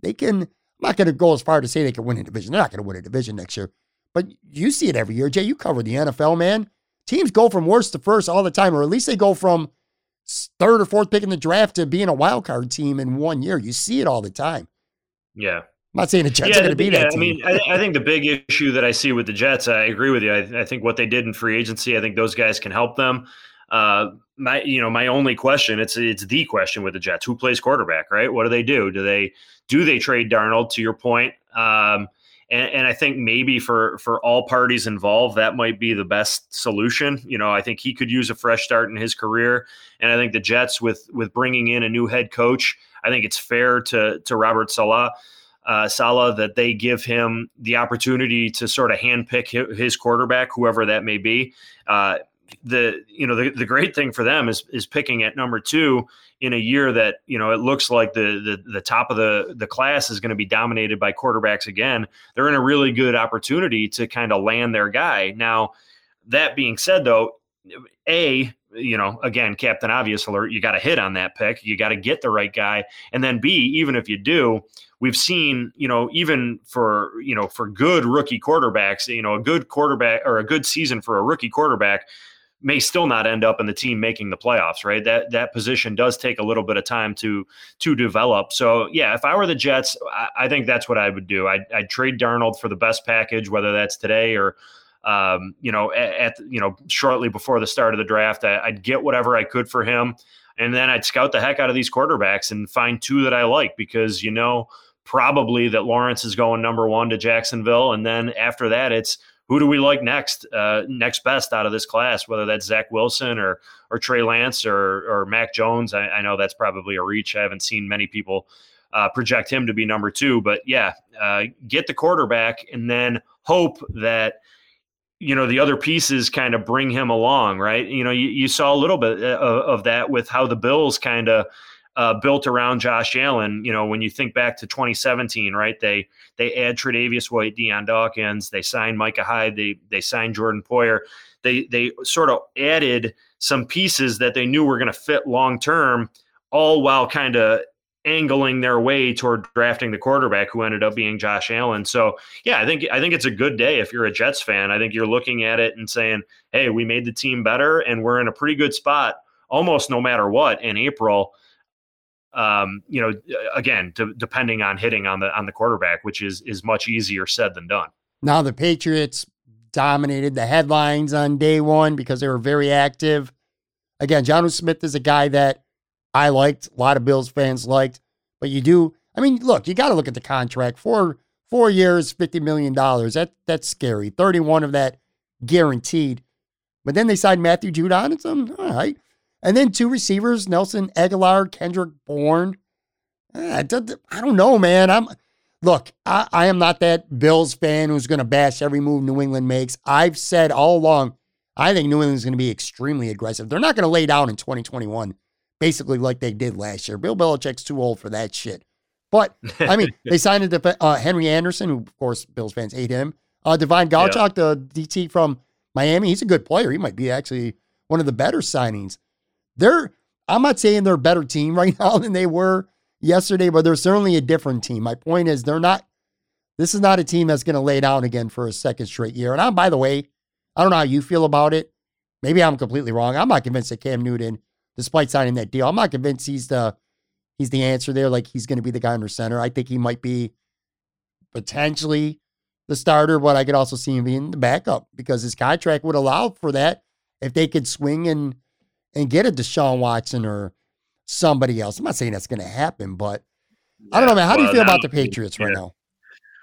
they can. I'm not going to go as far to say they can win a division. They're not going to win a division next year, but you see it every year. Jay, you cover the NFL, man. Teams go from worst to first all the time, or at least they go from third or fourth pick in the draft to being a wild card team in one year. You see it all the time. Yeah. I'm not saying the Jets yeah, are going to be yeah, that. Team. I mean, I, I, think the big issue that I see with the Jets, I agree with you. I, I, think what they did in free agency, I think those guys can help them. Uh, my, you know, my only question, it's it's the question with the Jets: who plays quarterback, right? What do they do? Do they do they trade Darnold? To your point, um, and, and, I think maybe for for all parties involved, that might be the best solution. You know, I think he could use a fresh start in his career, and I think the Jets with with bringing in a new head coach, I think it's fair to to Robert Saleh. Uh, Saleh that they give him the opportunity to sort of handpick his quarterback, whoever that may be. Uh, the you know the, the great thing for them is is picking at number two in a year that you know it looks like the the, the top of the the class is going to be dominated by quarterbacks again. They're in a really good opportunity to kind of land their guy. Now, that being said, though, a you know again captain obvious alert you got to hit on that pick you got to get the right guy and then b even if you do we've seen you know even for you know for good rookie quarterbacks you know a good quarterback or a good season for a rookie quarterback may still not end up in the team making the playoffs, right? That that position does take a little bit of time to to develop. So yeah, if I were the Jets, I, I think that's what I would do. I'd, I'd, trade Darnold for the best package, whether that's today or um, you know at, at, you know shortly before the start of the draft. I, I'd get whatever I could for him, and then I'd scout the heck out of these quarterbacks and find two that I like because you know probably that Lawrence is going number one to Jacksonville, and then after that it's who do we like next, uh, next best out of this class, whether that's Zach Wilson or or Trey Lance or or Mac Jones. I, I know that's probably a reach. I haven't seen many people uh, project him to be number two, but yeah, uh, get the quarterback and then hope that you know the other pieces kind of bring him along, right? You know, you, you saw a little bit uh, of, of that with how the Bills kind of uh, built around Josh Allen. You know, when you think back to 2017, right? They they add Tre'Davious White, Dion Dawkins, they signed Micah Hyde, they they signed Jordan Poyer. They they sort of added some pieces that they knew were going to fit long term, all while kind of angling their way toward drafting the quarterback who ended up being Josh Allen. So yeah, I think I think it's a good day if you're a Jets fan. I think you're looking at it and saying, "Hey, we made the team better, and we're in a pretty good spot, almost no matter what in April." Um, you know, again, to, depending on hitting on the on the quarterback, which is is much easier said than done. Now the Patriots dominated the headlines on day one because they were very active. Again, Jonnu Smith is a guy that I liked, a lot of Bills fans liked, but you do. I mean, look, you got to look at the contract. Four four years, fifty million dollars. That that's scary. Thirty one of that guaranteed. But then they signed Matthew Judon. It's um, all right. And then two receivers, Nelson Agholor, Kendrick Bourne. Eh, I don't know, man. I'm look, I, I am not that Bills fan who's going to bash every move New England makes. I've said all along, I think New England's going to be extremely aggressive. They're not going to lay down in 2021, basically like they did last year. Bill Belichick's too old for that shit. But I mean, they signed a def- uh, Henry Anderson, who of course Bills fans hate him. Uh, Davon Godchaux, yeah. the DT from Miami, he's a good player. He might be actually one of the better signings. They're I'm not saying they're a better team right now than they were yesterday, but they're certainly a different team. My point is, they're not. This is not a team that's going to lay down again for a second straight year. And I'm, by the way, I don't know how you feel about it. Maybe I'm completely wrong. I'm not convinced that Cam Newton, despite signing that deal, I'm not convinced he's the he's the answer there. Like he's going to be the guy under center. I think he might be potentially the starter, but I could also see him being the backup because his contract would allow for that if they could swing and and get a Deshaun Watson or somebody else. I'm not saying that's going to happen, but I don't know, man. How do you feel about the Patriots right now?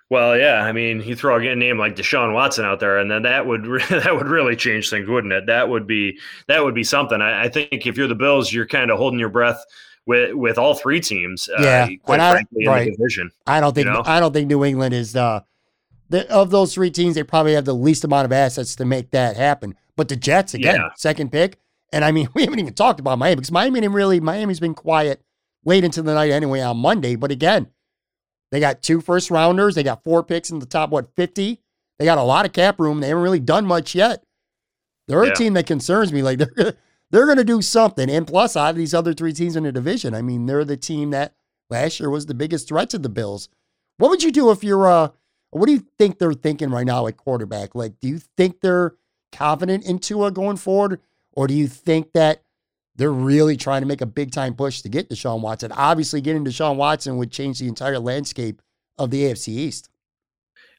Well, yeah, I mean, you throw a name like Deshaun Watson out there, and then that would that would really change things, wouldn't it? That would be that would be something. I, I think if you're the Bills, you're kind of holding your breath with with all three teams. Uh, yeah, uh, quite I, frankly, in the division. I don't think you know? I don't think New England is uh, the of those three teams. They probably have the least amount of assets to make that happen. But the Jets again, Yeah. second pick, and I mean we haven't even talked about Miami because Miami didn't really Miami's been quiet late into the night anyway on Monday. But again, they got two first rounders. They got four picks in the top what fifty. They got a lot of cap room. They haven't really done much yet. They're Yeah. a team that concerns me. Like they're they're going to do something. And plus, out of these other three teams in the division, I mean, they're the team that last year was the biggest threat to the Bills. What would you do if you're uh what do you think they're thinking right now at quarterback? Like, do you think they're confident in Tua going forward? Or do you think that they're really trying to make a big time push to get Deshaun Watson? Obviously, getting Deshaun Watson would change the entire landscape of the AFC East.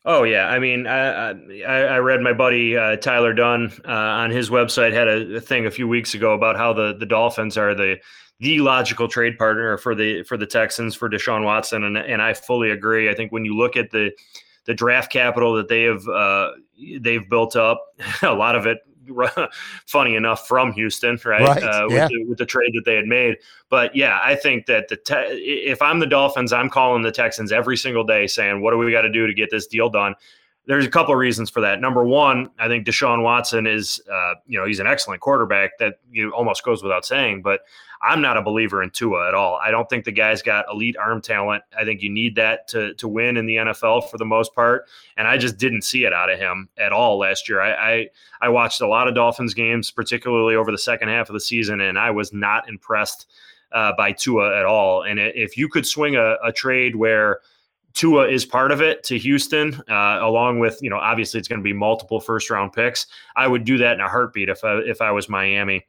Oh yeah, I mean, I I, I read my buddy uh, Tyler Dunne uh, on his website had a, a thing a few weeks ago about how the the Dolphins are the the logical trade partner for the for the Texans for Deshaun Watson, and and I fully agree. I think when you look at the the draft capital that they have uh, they've built up, a lot of it, funny enough, from Houston, right? Right, Uh, with, yeah. the, with the trade that they had made. But yeah, I think that the te- if I'm the Dolphins, I'm calling the Texans every single day, saying, "What do we got to do to get this deal done?" There's a couple of reasons for that. Number one, I think Deshaun Watson is, uh, you know, he's an excellent quarterback. That you know, almost goes without saying. But I'm not a believer in Tua at all. I don't think the guy's got elite arm talent. I think you need that to to win in the NFL for the most part. And I just didn't see it out of him at all last year. I I, I watched a lot of Dolphins games, particularly over the second half of the season, and I was not impressed uh, by Tua at all. And if you could swing a, a trade where Tua is part of it to Houston, uh, along with you know obviously it's going to be multiple first round picks. I would do that in a heartbeat if I, if I was Miami.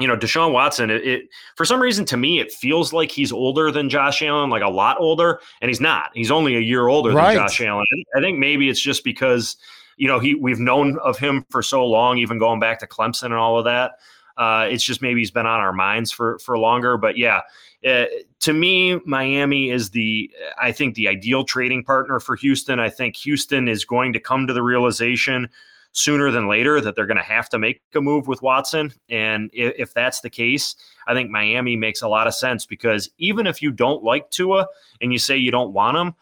You know, Deshaun Watson. It, it for some reason to me it feels like he's older than Josh Allen, like a lot older, and he's not. He's only a year older Right. than Josh Allen. I think maybe it's just because you know he we've known of him for so long, even going back to Clemson and all of that. Uh, it's just maybe he's been on our minds for for longer. But yeah, to me, Miami is the I think the ideal trading partner for Houston. I think Houston is going to come to the realization sooner than later that they're going to have to make a move with Watson. And if, if that's the case, I think Miami makes a lot of sense because even if you don't like Tua and you say you don't want him,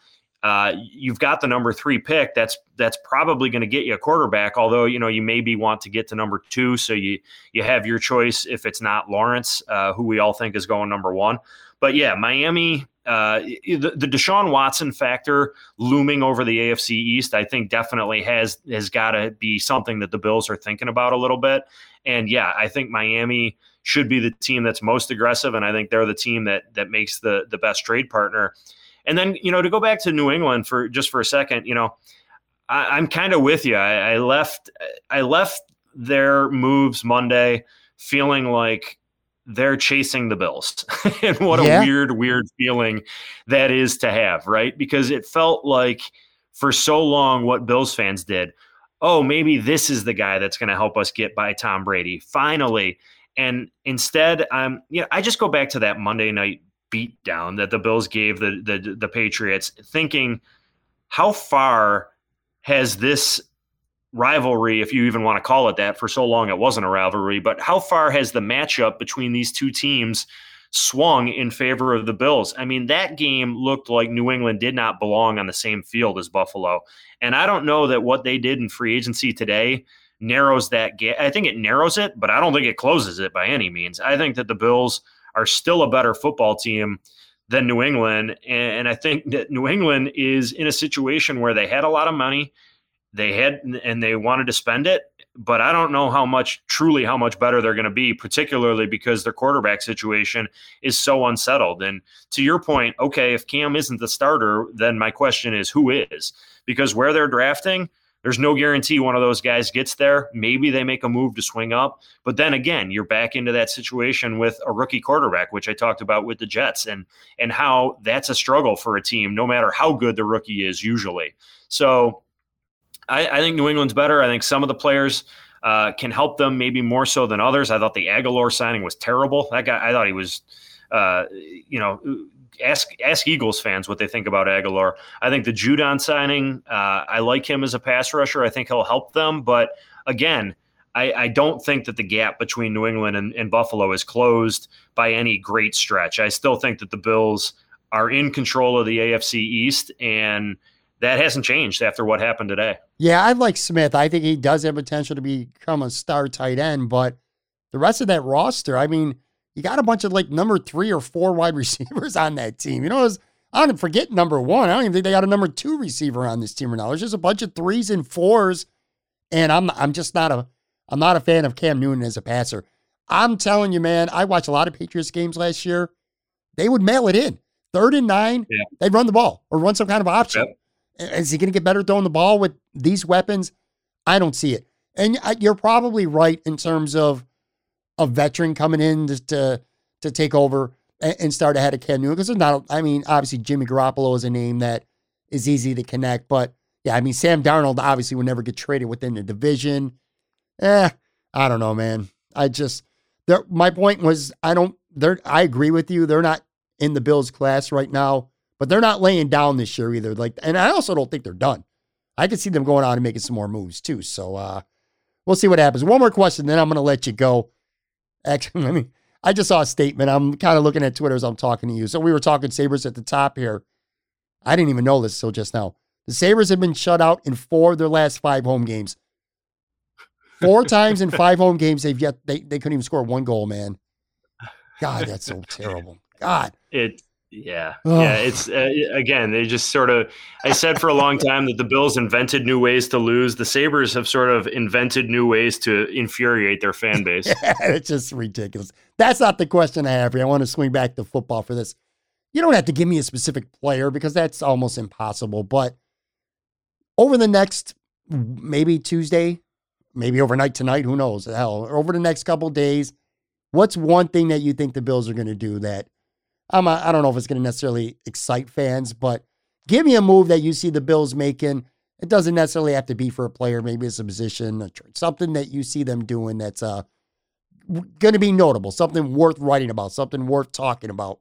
uh, you've got the number three pick. That's that's probably going to get you a quarterback. Although you know you maybe want to get to number two, so you you have your choice if it's not Lawrence, uh, who we all think is going number one. But yeah, Miami, uh, the, the Deshaun Watson factor looming over the AFC East, I think definitely has has got to be something that the Bills are thinking about a little bit. And yeah, I think Miami should be the team that's most aggressive, and I think they're the team that that makes the the best trade partner. And then you know to go back to New England for just for a second, you know, I, I'm kind of with you. I, I left I left their moves Monday feeling like they're chasing the Bills. and what a weird, weird feeling that is to have, right? Because it felt like for so long what Bills fans did. Oh, maybe this is the guy that's going to help us get by Tom Brady. Finally. And instead, I'm, um, you know, I just go back to that Monday night beatdown that the Bills gave the the, the Patriots, thinking, how far has this rivalry, if you even want to call it that, for so long it wasn't a rivalry, but how far has the matchup between these two teams swung in favor of the Bills? I mean, that game looked like New England did not belong on the same field as Buffalo. And I don't know that what they did in free agency today narrows that gap. I think it narrows it, but I don't think it closes it by any means. I think that the Bills are still a better football team than New England. And I think that New England is in a situation where they had a lot of money they had and they wanted to spend it but I don't know how much truly how much better they're going to be, particularly because their quarterback situation is so unsettled. And to your point, okay, if Cam isn't the starter, then my question is who is? Because where they're drafting, there's no guarantee one of those guys gets there. Maybe they make a move to swing up, but then again, you're back into that situation with a rookie quarterback, which I talked about with the Jets, and and how that's a struggle for a team, no matter how good the rookie is usually. So, I, I think New England's better. I think some of the players. Uh, can help them maybe more so than others. I thought the Agholor signing was terrible. That guy, I thought he was, uh, you know, ask ask Eagles fans what they think about Agholor. I think the Judon signing, uh, I like him as a pass rusher. I think he'll help them, but again. I, I don't think that the gap between New England and, and Buffalo is closed by any great stretch. I still think that the Bills are in control of the AFC East, and that hasn't changed after what happened today. Yeah, I like Smith. I think he does have potential to become a star tight end, but the rest of that roster, I mean, you got a bunch of like number three or four wide receivers on that team. You know, was, I don't forget number one. I don't even think they got a number two receiver on this team right now. There's just a bunch of threes and fours, and I'm I'm just not a I'm not a fan of Cam Newton as a passer. I'm telling you, man, I watched a lot of Patriots games last year. They would mail it in. Third and nine, yeah. they'd run the ball or run some kind of option. Yep. Is he going to get better throwing the ball with these weapons? I don't see it. And uh, you're probably right in terms of a veteran coming in to to, to take over and, and, start ahead of Cam Newton because there's not. I mean, obviously Jimmy Garoppolo is a name that is easy to connect, but yeah, I mean Sam Darnold obviously would never get traded within the division. Eh, I don't know, man. I just there. My point was I don't. They're. I agree with you. They're not in the Bills class right now, but they're not laying down this year either. Like, and I also don't think they're done. I could see them going on and making some more moves too. So uh, we'll see what happens. One more question, then I'm going to let you go. Actually, I mean, I just saw a statement. I'm kind of looking at Twitter as I'm talking to you. So we were talking Sabres at the top here. I didn't even know this till just now. The Sabres have been shut out in four of their last five home games. Four times in five home games, they've yet they, they couldn't even score one goal, man. God, that's so terrible. God. It yeah, yeah. It's uh, again, they just sort of. I said for a long time that the Bills invented new ways to lose. The Sabres have sort of invented new ways to infuriate their fan base. yeah, it's just ridiculous. That's not the question I have here. I want to swing back to football for this. You don't have to give me a specific player because that's almost impossible. But over the next maybe Tuesday, maybe overnight tonight, who knows? Hell, over the next couple days, what's one thing that you think the Bills are going to do that I'm a, I don't know if it's going to necessarily excite fans, but give me a move that you see the Bills making. It doesn't necessarily have to be for a player, maybe it's a position, something that you see them doing that's uh, going to be notable, something worth writing about, something worth talking about.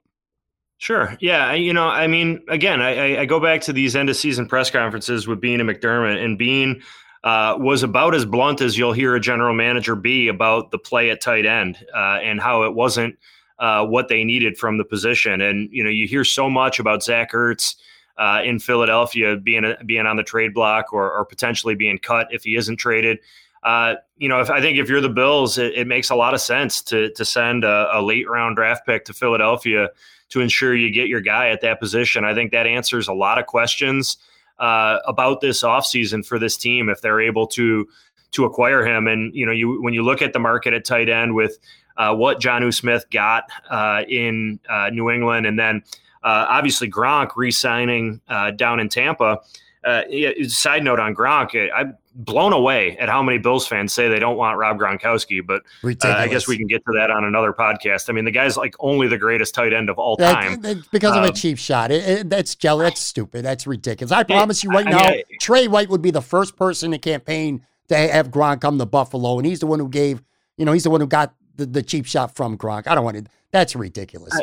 Sure. Yeah. You know, I mean, again, I, I go back to these end of season press conferences with Beane and McDermott, and Beane uh, was about as blunt as you'll hear a general manager be about the play at tight end uh, and how it wasn't uh, what they needed from the position. And you know, you hear so much about Zach Ertz uh, in Philadelphia being a, being on the trade block or, or potentially being cut if he isn't traded. Uh, you know, if I think if you're the Bills, it, it makes a lot of sense to to send a, a, late round draft pick to Philadelphia to ensure you get your guy at that position. I think that answers a lot of questions uh, about this offseason for this team if they're able to to acquire him. And you know, you when you look at the market at tight end with uh, what Jonnu Smith got uh, in uh, New England, and then uh, obviously Gronk re-signing uh, down in Tampa. Uh, side note on Gronk, I'm blown away at how many Bills fans say they don't want Rob Gronkowski, but I guess we can get to that on another podcast. I mean, the guy's like only the greatest tight end of all time that, because of a cheap shot. It, it, that's jelly. That's stupid. That's ridiculous. I promise you right I, now, I, Tre White would be the first person to campaign to have Gronk come to Buffalo, and he's the one who gave. You know, he's the one who got the, the cheap shot from Gronk. I don't want to. That's ridiculous.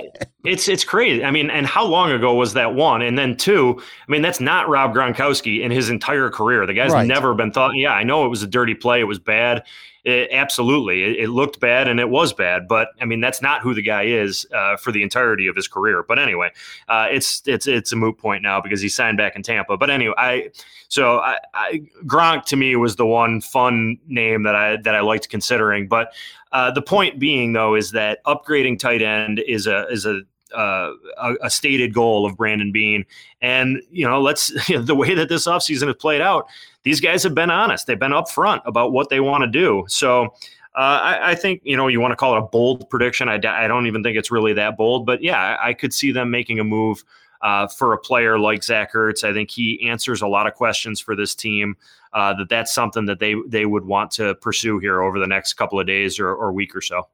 it's it's crazy. I mean, and how long ago was that one? And then two. I mean, that's not Rob Gronkowski in his entire career. The guy's right. never been thought. Yeah, I know it was a dirty play. It was bad. It, absolutely, it, it, looked bad and it was bad. But I mean, that's not who the guy is uh, for the entirety of his career. But anyway, uh, it's it's it's a moot point now because he signed back in Tampa. But anyway, I so I, I, Gronk to me was the one fun name that I that I liked considering. But uh, the point being though is that upgrading tight end is a is a uh, a, a, stated goal of Brandon Beane. And, you know, let's, the way that this offseason has played out, these guys have been honest. They've been upfront about what they want to do. So uh, I, I, think you know you want to call it a bold prediction. I, I don't even think it's really that bold, but yeah, I, I could see them making a move uh, for a player like Zach Ertz. I think he answers a lot of questions for this team. Uh, that that's something that they they would want to pursue here over the next couple of days or, or week or so.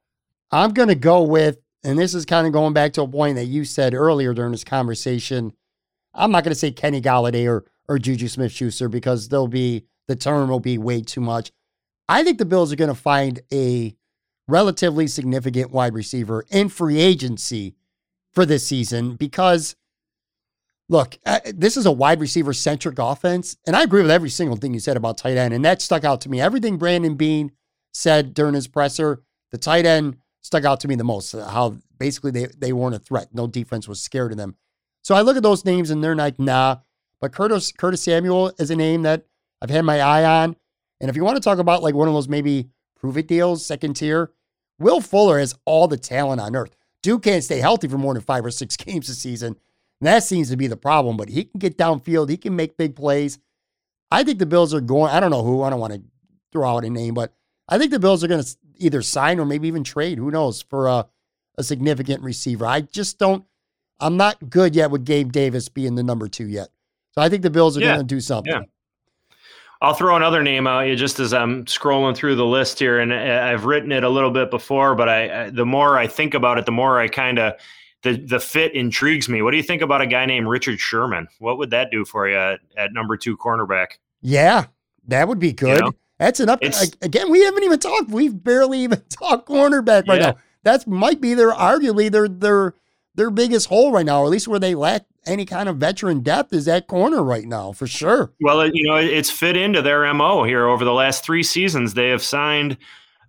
I'm going to go with, and this is kind of going back to a point that you said earlier during this conversation. I'm not going to say Kenny Golladay or or Juju Smith Schuster because they'll be the term will be way too much. I think the Bills are going to find a relatively significant wide receiver in free agency for this season because, look, uh, this is a wide receiver centric offense. And I agree with every single thing you said about tight end. And that stuck out to me. Everything Brandon Beane said during his presser, the tight end stuck out to me the most. Uh, how basically they, they weren't a threat. No defense was scared of them. So I look at those names and they're like, nah. But Curtis, Curtis Samuel is a name that I've had my eye on. And if you want to talk about like one of those maybe prove it deals, second tier, Will Fuller has all the talent on earth. Duke can't stay healthy for more than five or six games a season. And that seems to be the problem, but he can get downfield. He can make big plays. I think the Bills are going, I don't know who, I don't want to throw out a name, but I think the Bills are going to either sign or maybe even trade, who knows, for a, a significant receiver. I just don't, I'm not good yet with Gabe Davis being the number two yet. So I think the Bills are yeah. going to do something. Yeah. I'll throw another name out you just as I'm scrolling through the list here, and uh, I've written it a little bit before, but I, the more I think about it, the more I kind of the the fit intrigues me. What do you think about a guy named Richard Sherman? What would that do for you at, at number two cornerback? Yeah, that would be good. You know? That's an up. Again, we haven't even talked. We've barely even talked cornerback right yeah. now. That might be their arguably their their their biggest hole right now, or at least where they lack any kind of veteran depth is that corner right now for sure. Well, you know, it's fit into their MO here over the last three seasons. They have signed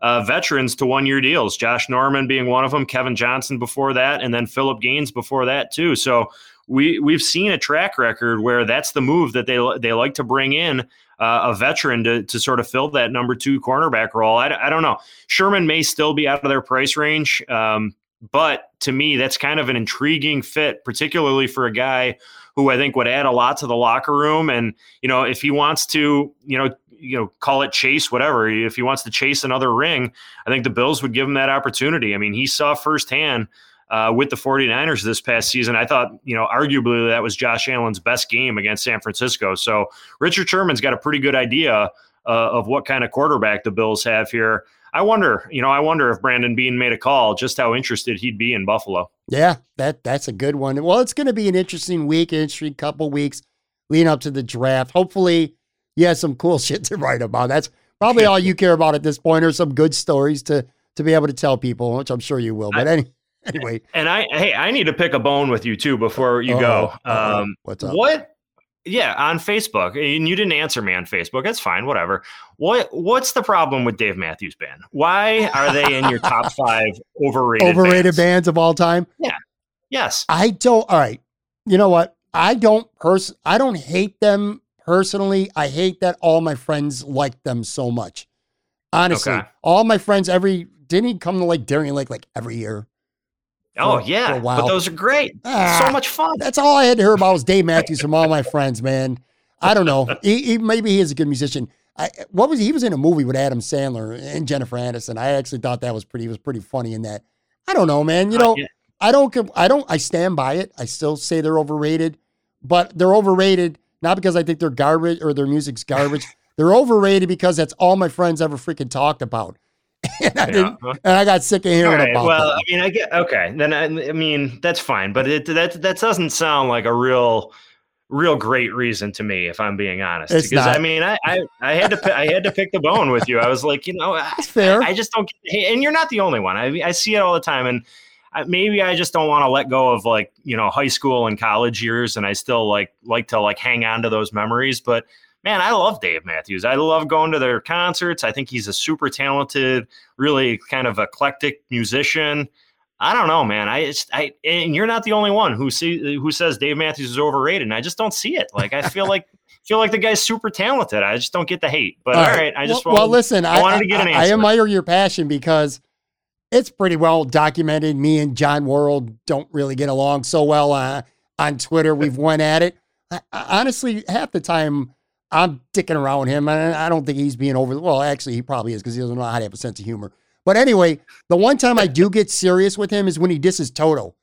uh, veterans to one year deals, Josh Norman being one of them, Kevin Johnson before that, and then Phillip Gaines before that, too. So we, we've seen a track record where that's the move that they, they like to bring in uh, a veteran to, to sort of fill that number two cornerback role. I, I don't know. Sherman may still be out of their price range. Um, but to me, that's kind of an intriguing fit, particularly for a guy who I think would add a lot to the locker room. And you know, if he wants to, you know, you know, call it chase, whatever. If he wants to chase another ring, I think the Bills would give him that opportunity. I mean, he saw firsthand uh, with the 49ers this past season. I thought, you know, arguably that was Josh Allen's best game against San Francisco. So Richard Sherman's got a pretty good idea uh, of what kind of quarterback the Bills have here. I wonder, you know, I wonder if Brandon Beane made a call, just how interested he'd be in Buffalo. Yeah, that that's a good one. Well, it's going to be an interesting week, interesting couple weeks leading up to the draft. Hopefully, you have some cool shit to write about. That's probably all you care about at this point, or some good stories to to be able to tell people, which I'm sure you will. But any, anyway, and I hey, I need to pick a bone with you too before you uh-oh, go. Um, what's up? What yeah, on Facebook, and you didn't answer me on Facebook. That's fine, whatever. What What's the problem with Dave Matthews Band? Why are they in your top five overrated overrated bands? bands of all time? Yeah. Yes. I don't. All right. You know what? I don't pers. I don't hate them personally. I hate that all my friends like them so much. Honestly, okay. all my friends every didn't he come to like Darien Lake like every year? Oh yeah, but those are great. Ah, so much fun. That's all I had to hear about was Dave Matthews from all my friends. Man, I don't know. He, he, maybe he is a good musician. I, what was he? he was in a movie with Adam Sandler and Jennifer Aniston. I actually thought that was pretty. He was pretty funny in that. I don't know, man. You know, uh, yeah. I don't. I don't. I stand by it. I still say they're overrated, but they're overrated not because I think they're garbage or their music's garbage. they're overrated because that's all my friends ever freaking talked about. And, I yeah. and I got sick of hearing right. about well, that. I mean, I get okay. Then I, I mean, that's fine, but it that that doesn't sound like a real real great reason to me, if I'm being honest. It's because not. I mean, I, I, I had to I had to pick the bone with you. I was like, you know, that's fair. I, I just don't. Get, And you're not the only one. I I see it all the time, and maybe I just don't want to let go of like you know high school and college years, and I still like like to like hang on to those memories, but man, I love Dave Matthews. I love going to their concerts. I think he's a super talented, really kind of eclectic musician. I don't know, man. I I and you're not the only one who see who says Dave Matthews is overrated. And I just don't see it. Like I feel like feel like the guy's super talented. I just don't get the hate. But all right, all right I just well, well listen. I, wanted to get an answer. I admire your passion because it's pretty well documented. Me and John Wawrow don't really get along so well uh, on Twitter. We've went at it. I, honestly, half the time I'm dicking around with him. And I don't think he's being over. Well, actually, he probably is because he doesn't know how to have a sense of humor. But anyway, the one time I do get serious with him is when he disses Toto.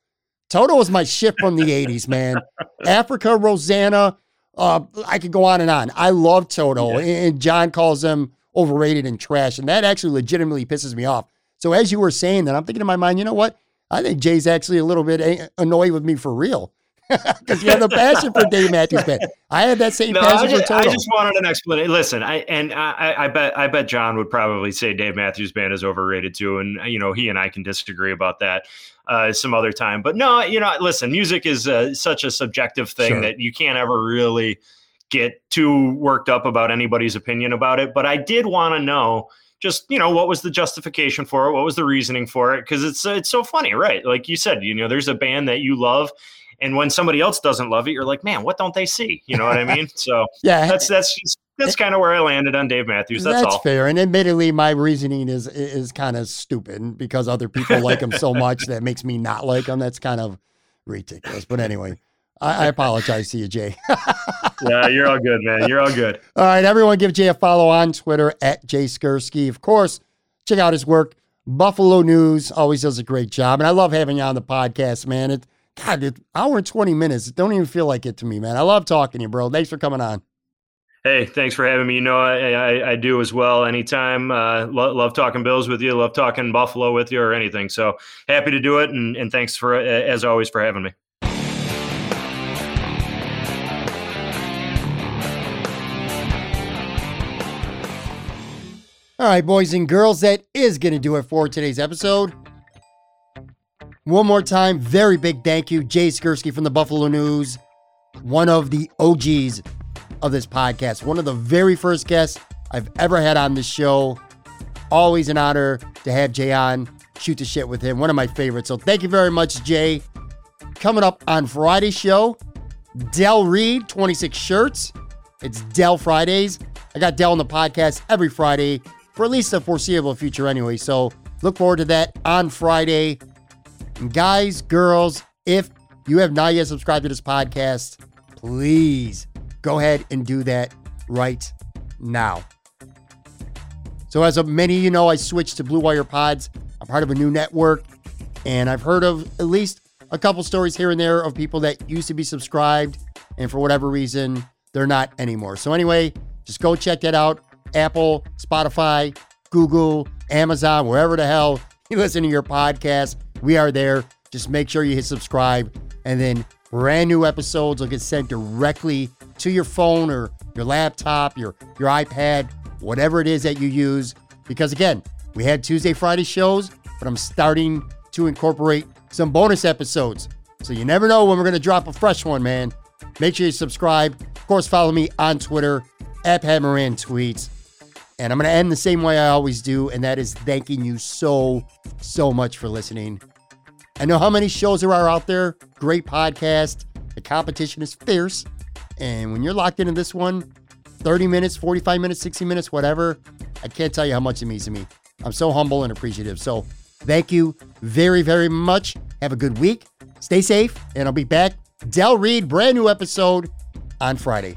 Toto is my shit from the 80s, man. Africa, Rosanna, uh, I could go on and on. I love Toto, yeah. and John calls him overrated and trash, and that actually legitimately pisses me off. So as you were saying that, I'm thinking in my mind, you know what? I think Jay's actually a little bit annoyed with me for real. Because you have the passion for Dave Matthews Band. I had that same no, passion I just, for Toto. I just wanted an explanation. Listen, I and I, I bet I bet John would probably say Dave Matthews Band is overrated too, and you know he and I can disagree about that uh, some other time. But no, you know, listen, music is uh, such a subjective thing sure. that you can't ever really get too worked up about anybody's opinion about it. But I did want to know just you know what was the justification for it what was the reasoning for it because it's it's so funny right like you said you know there's a band that you love and when somebody else doesn't love it you're like man what don't they see you know what i mean so yeah that's that's just, that's kind of where I landed on Dave Matthews. That's, that's all. fair. And admittedly, my reasoning is is kind of stupid because other people like him so much that makes me not like him. That's kind of ridiculous. But anyway, I, apologize to you, Jay. yeah, you're all good, man. You're all good. All right, everyone, give Jay a follow on Twitter at Jay Skurski. Of course, check out his work. Buffalo News always does a great job, and I love having you on the podcast, man. It God, it, hour and twenty minutes. It don't even feel like it to me, man. I love talking to you, bro. Thanks for coming on. Hey, thanks for having me. You know, I, I, I do as well. Anytime. Uh, lo- love talking Bills with you. Love talking Buffalo with you or anything. So happy to do it. And, and thanks for, as always, for having me. All right, boys and girls, that is going to do it for today's episode. One more time, very big thank you, Jay Skurski from the Buffalo News, one of the OGs of this podcast. One of the very first guests I've ever had on this show. Always an honor to have Jay on, shoot the shit with him. One of my favorites. So thank you very much, Jay. Coming up on Friday's show, Del Reid, 26 shirts. It's Del Fridays. I got Del on the podcast every Friday for at least the foreseeable future anyway. So look forward to that on Friday. And guys, girls, if you have not yet subscribed to this podcast, please go ahead and do that right now. So, as of many you know, I switched to Blue Wire Pods. I'm part of a new network, and I've heard of at least a couple stories here and there of people that used to be subscribed, and for whatever reason, they're not anymore. So, anyway, just go check that out. Apple, Spotify, Google, Amazon, wherever the hell you listen to your podcast, we are there. Just make sure you hit subscribe, and then brand new episodes will get sent directly to your phone or your laptop, your your iPad, whatever it is that you use. Because again, we had Tuesday, Friday shows, but I'm starting to incorporate some bonus episodes. So you never know when we're going to drop a fresh one, man. Make sure you subscribe. Of course, follow me on Twitter at Pat Moran Tweets. And I'm going to end the same way I always do, and that is thanking you so, so much for listening. I know how many shows there are out there. Great podcast. The competition is fierce. And when you're locked into this one, 30 minutes, 45 minutes, 60 minutes, whatever, I can't tell you how much it means to me. I'm so humble and appreciative. So thank you very, very much. Have a good week. Stay safe, and I'll be back. Del Reid, brand new episode on Friday.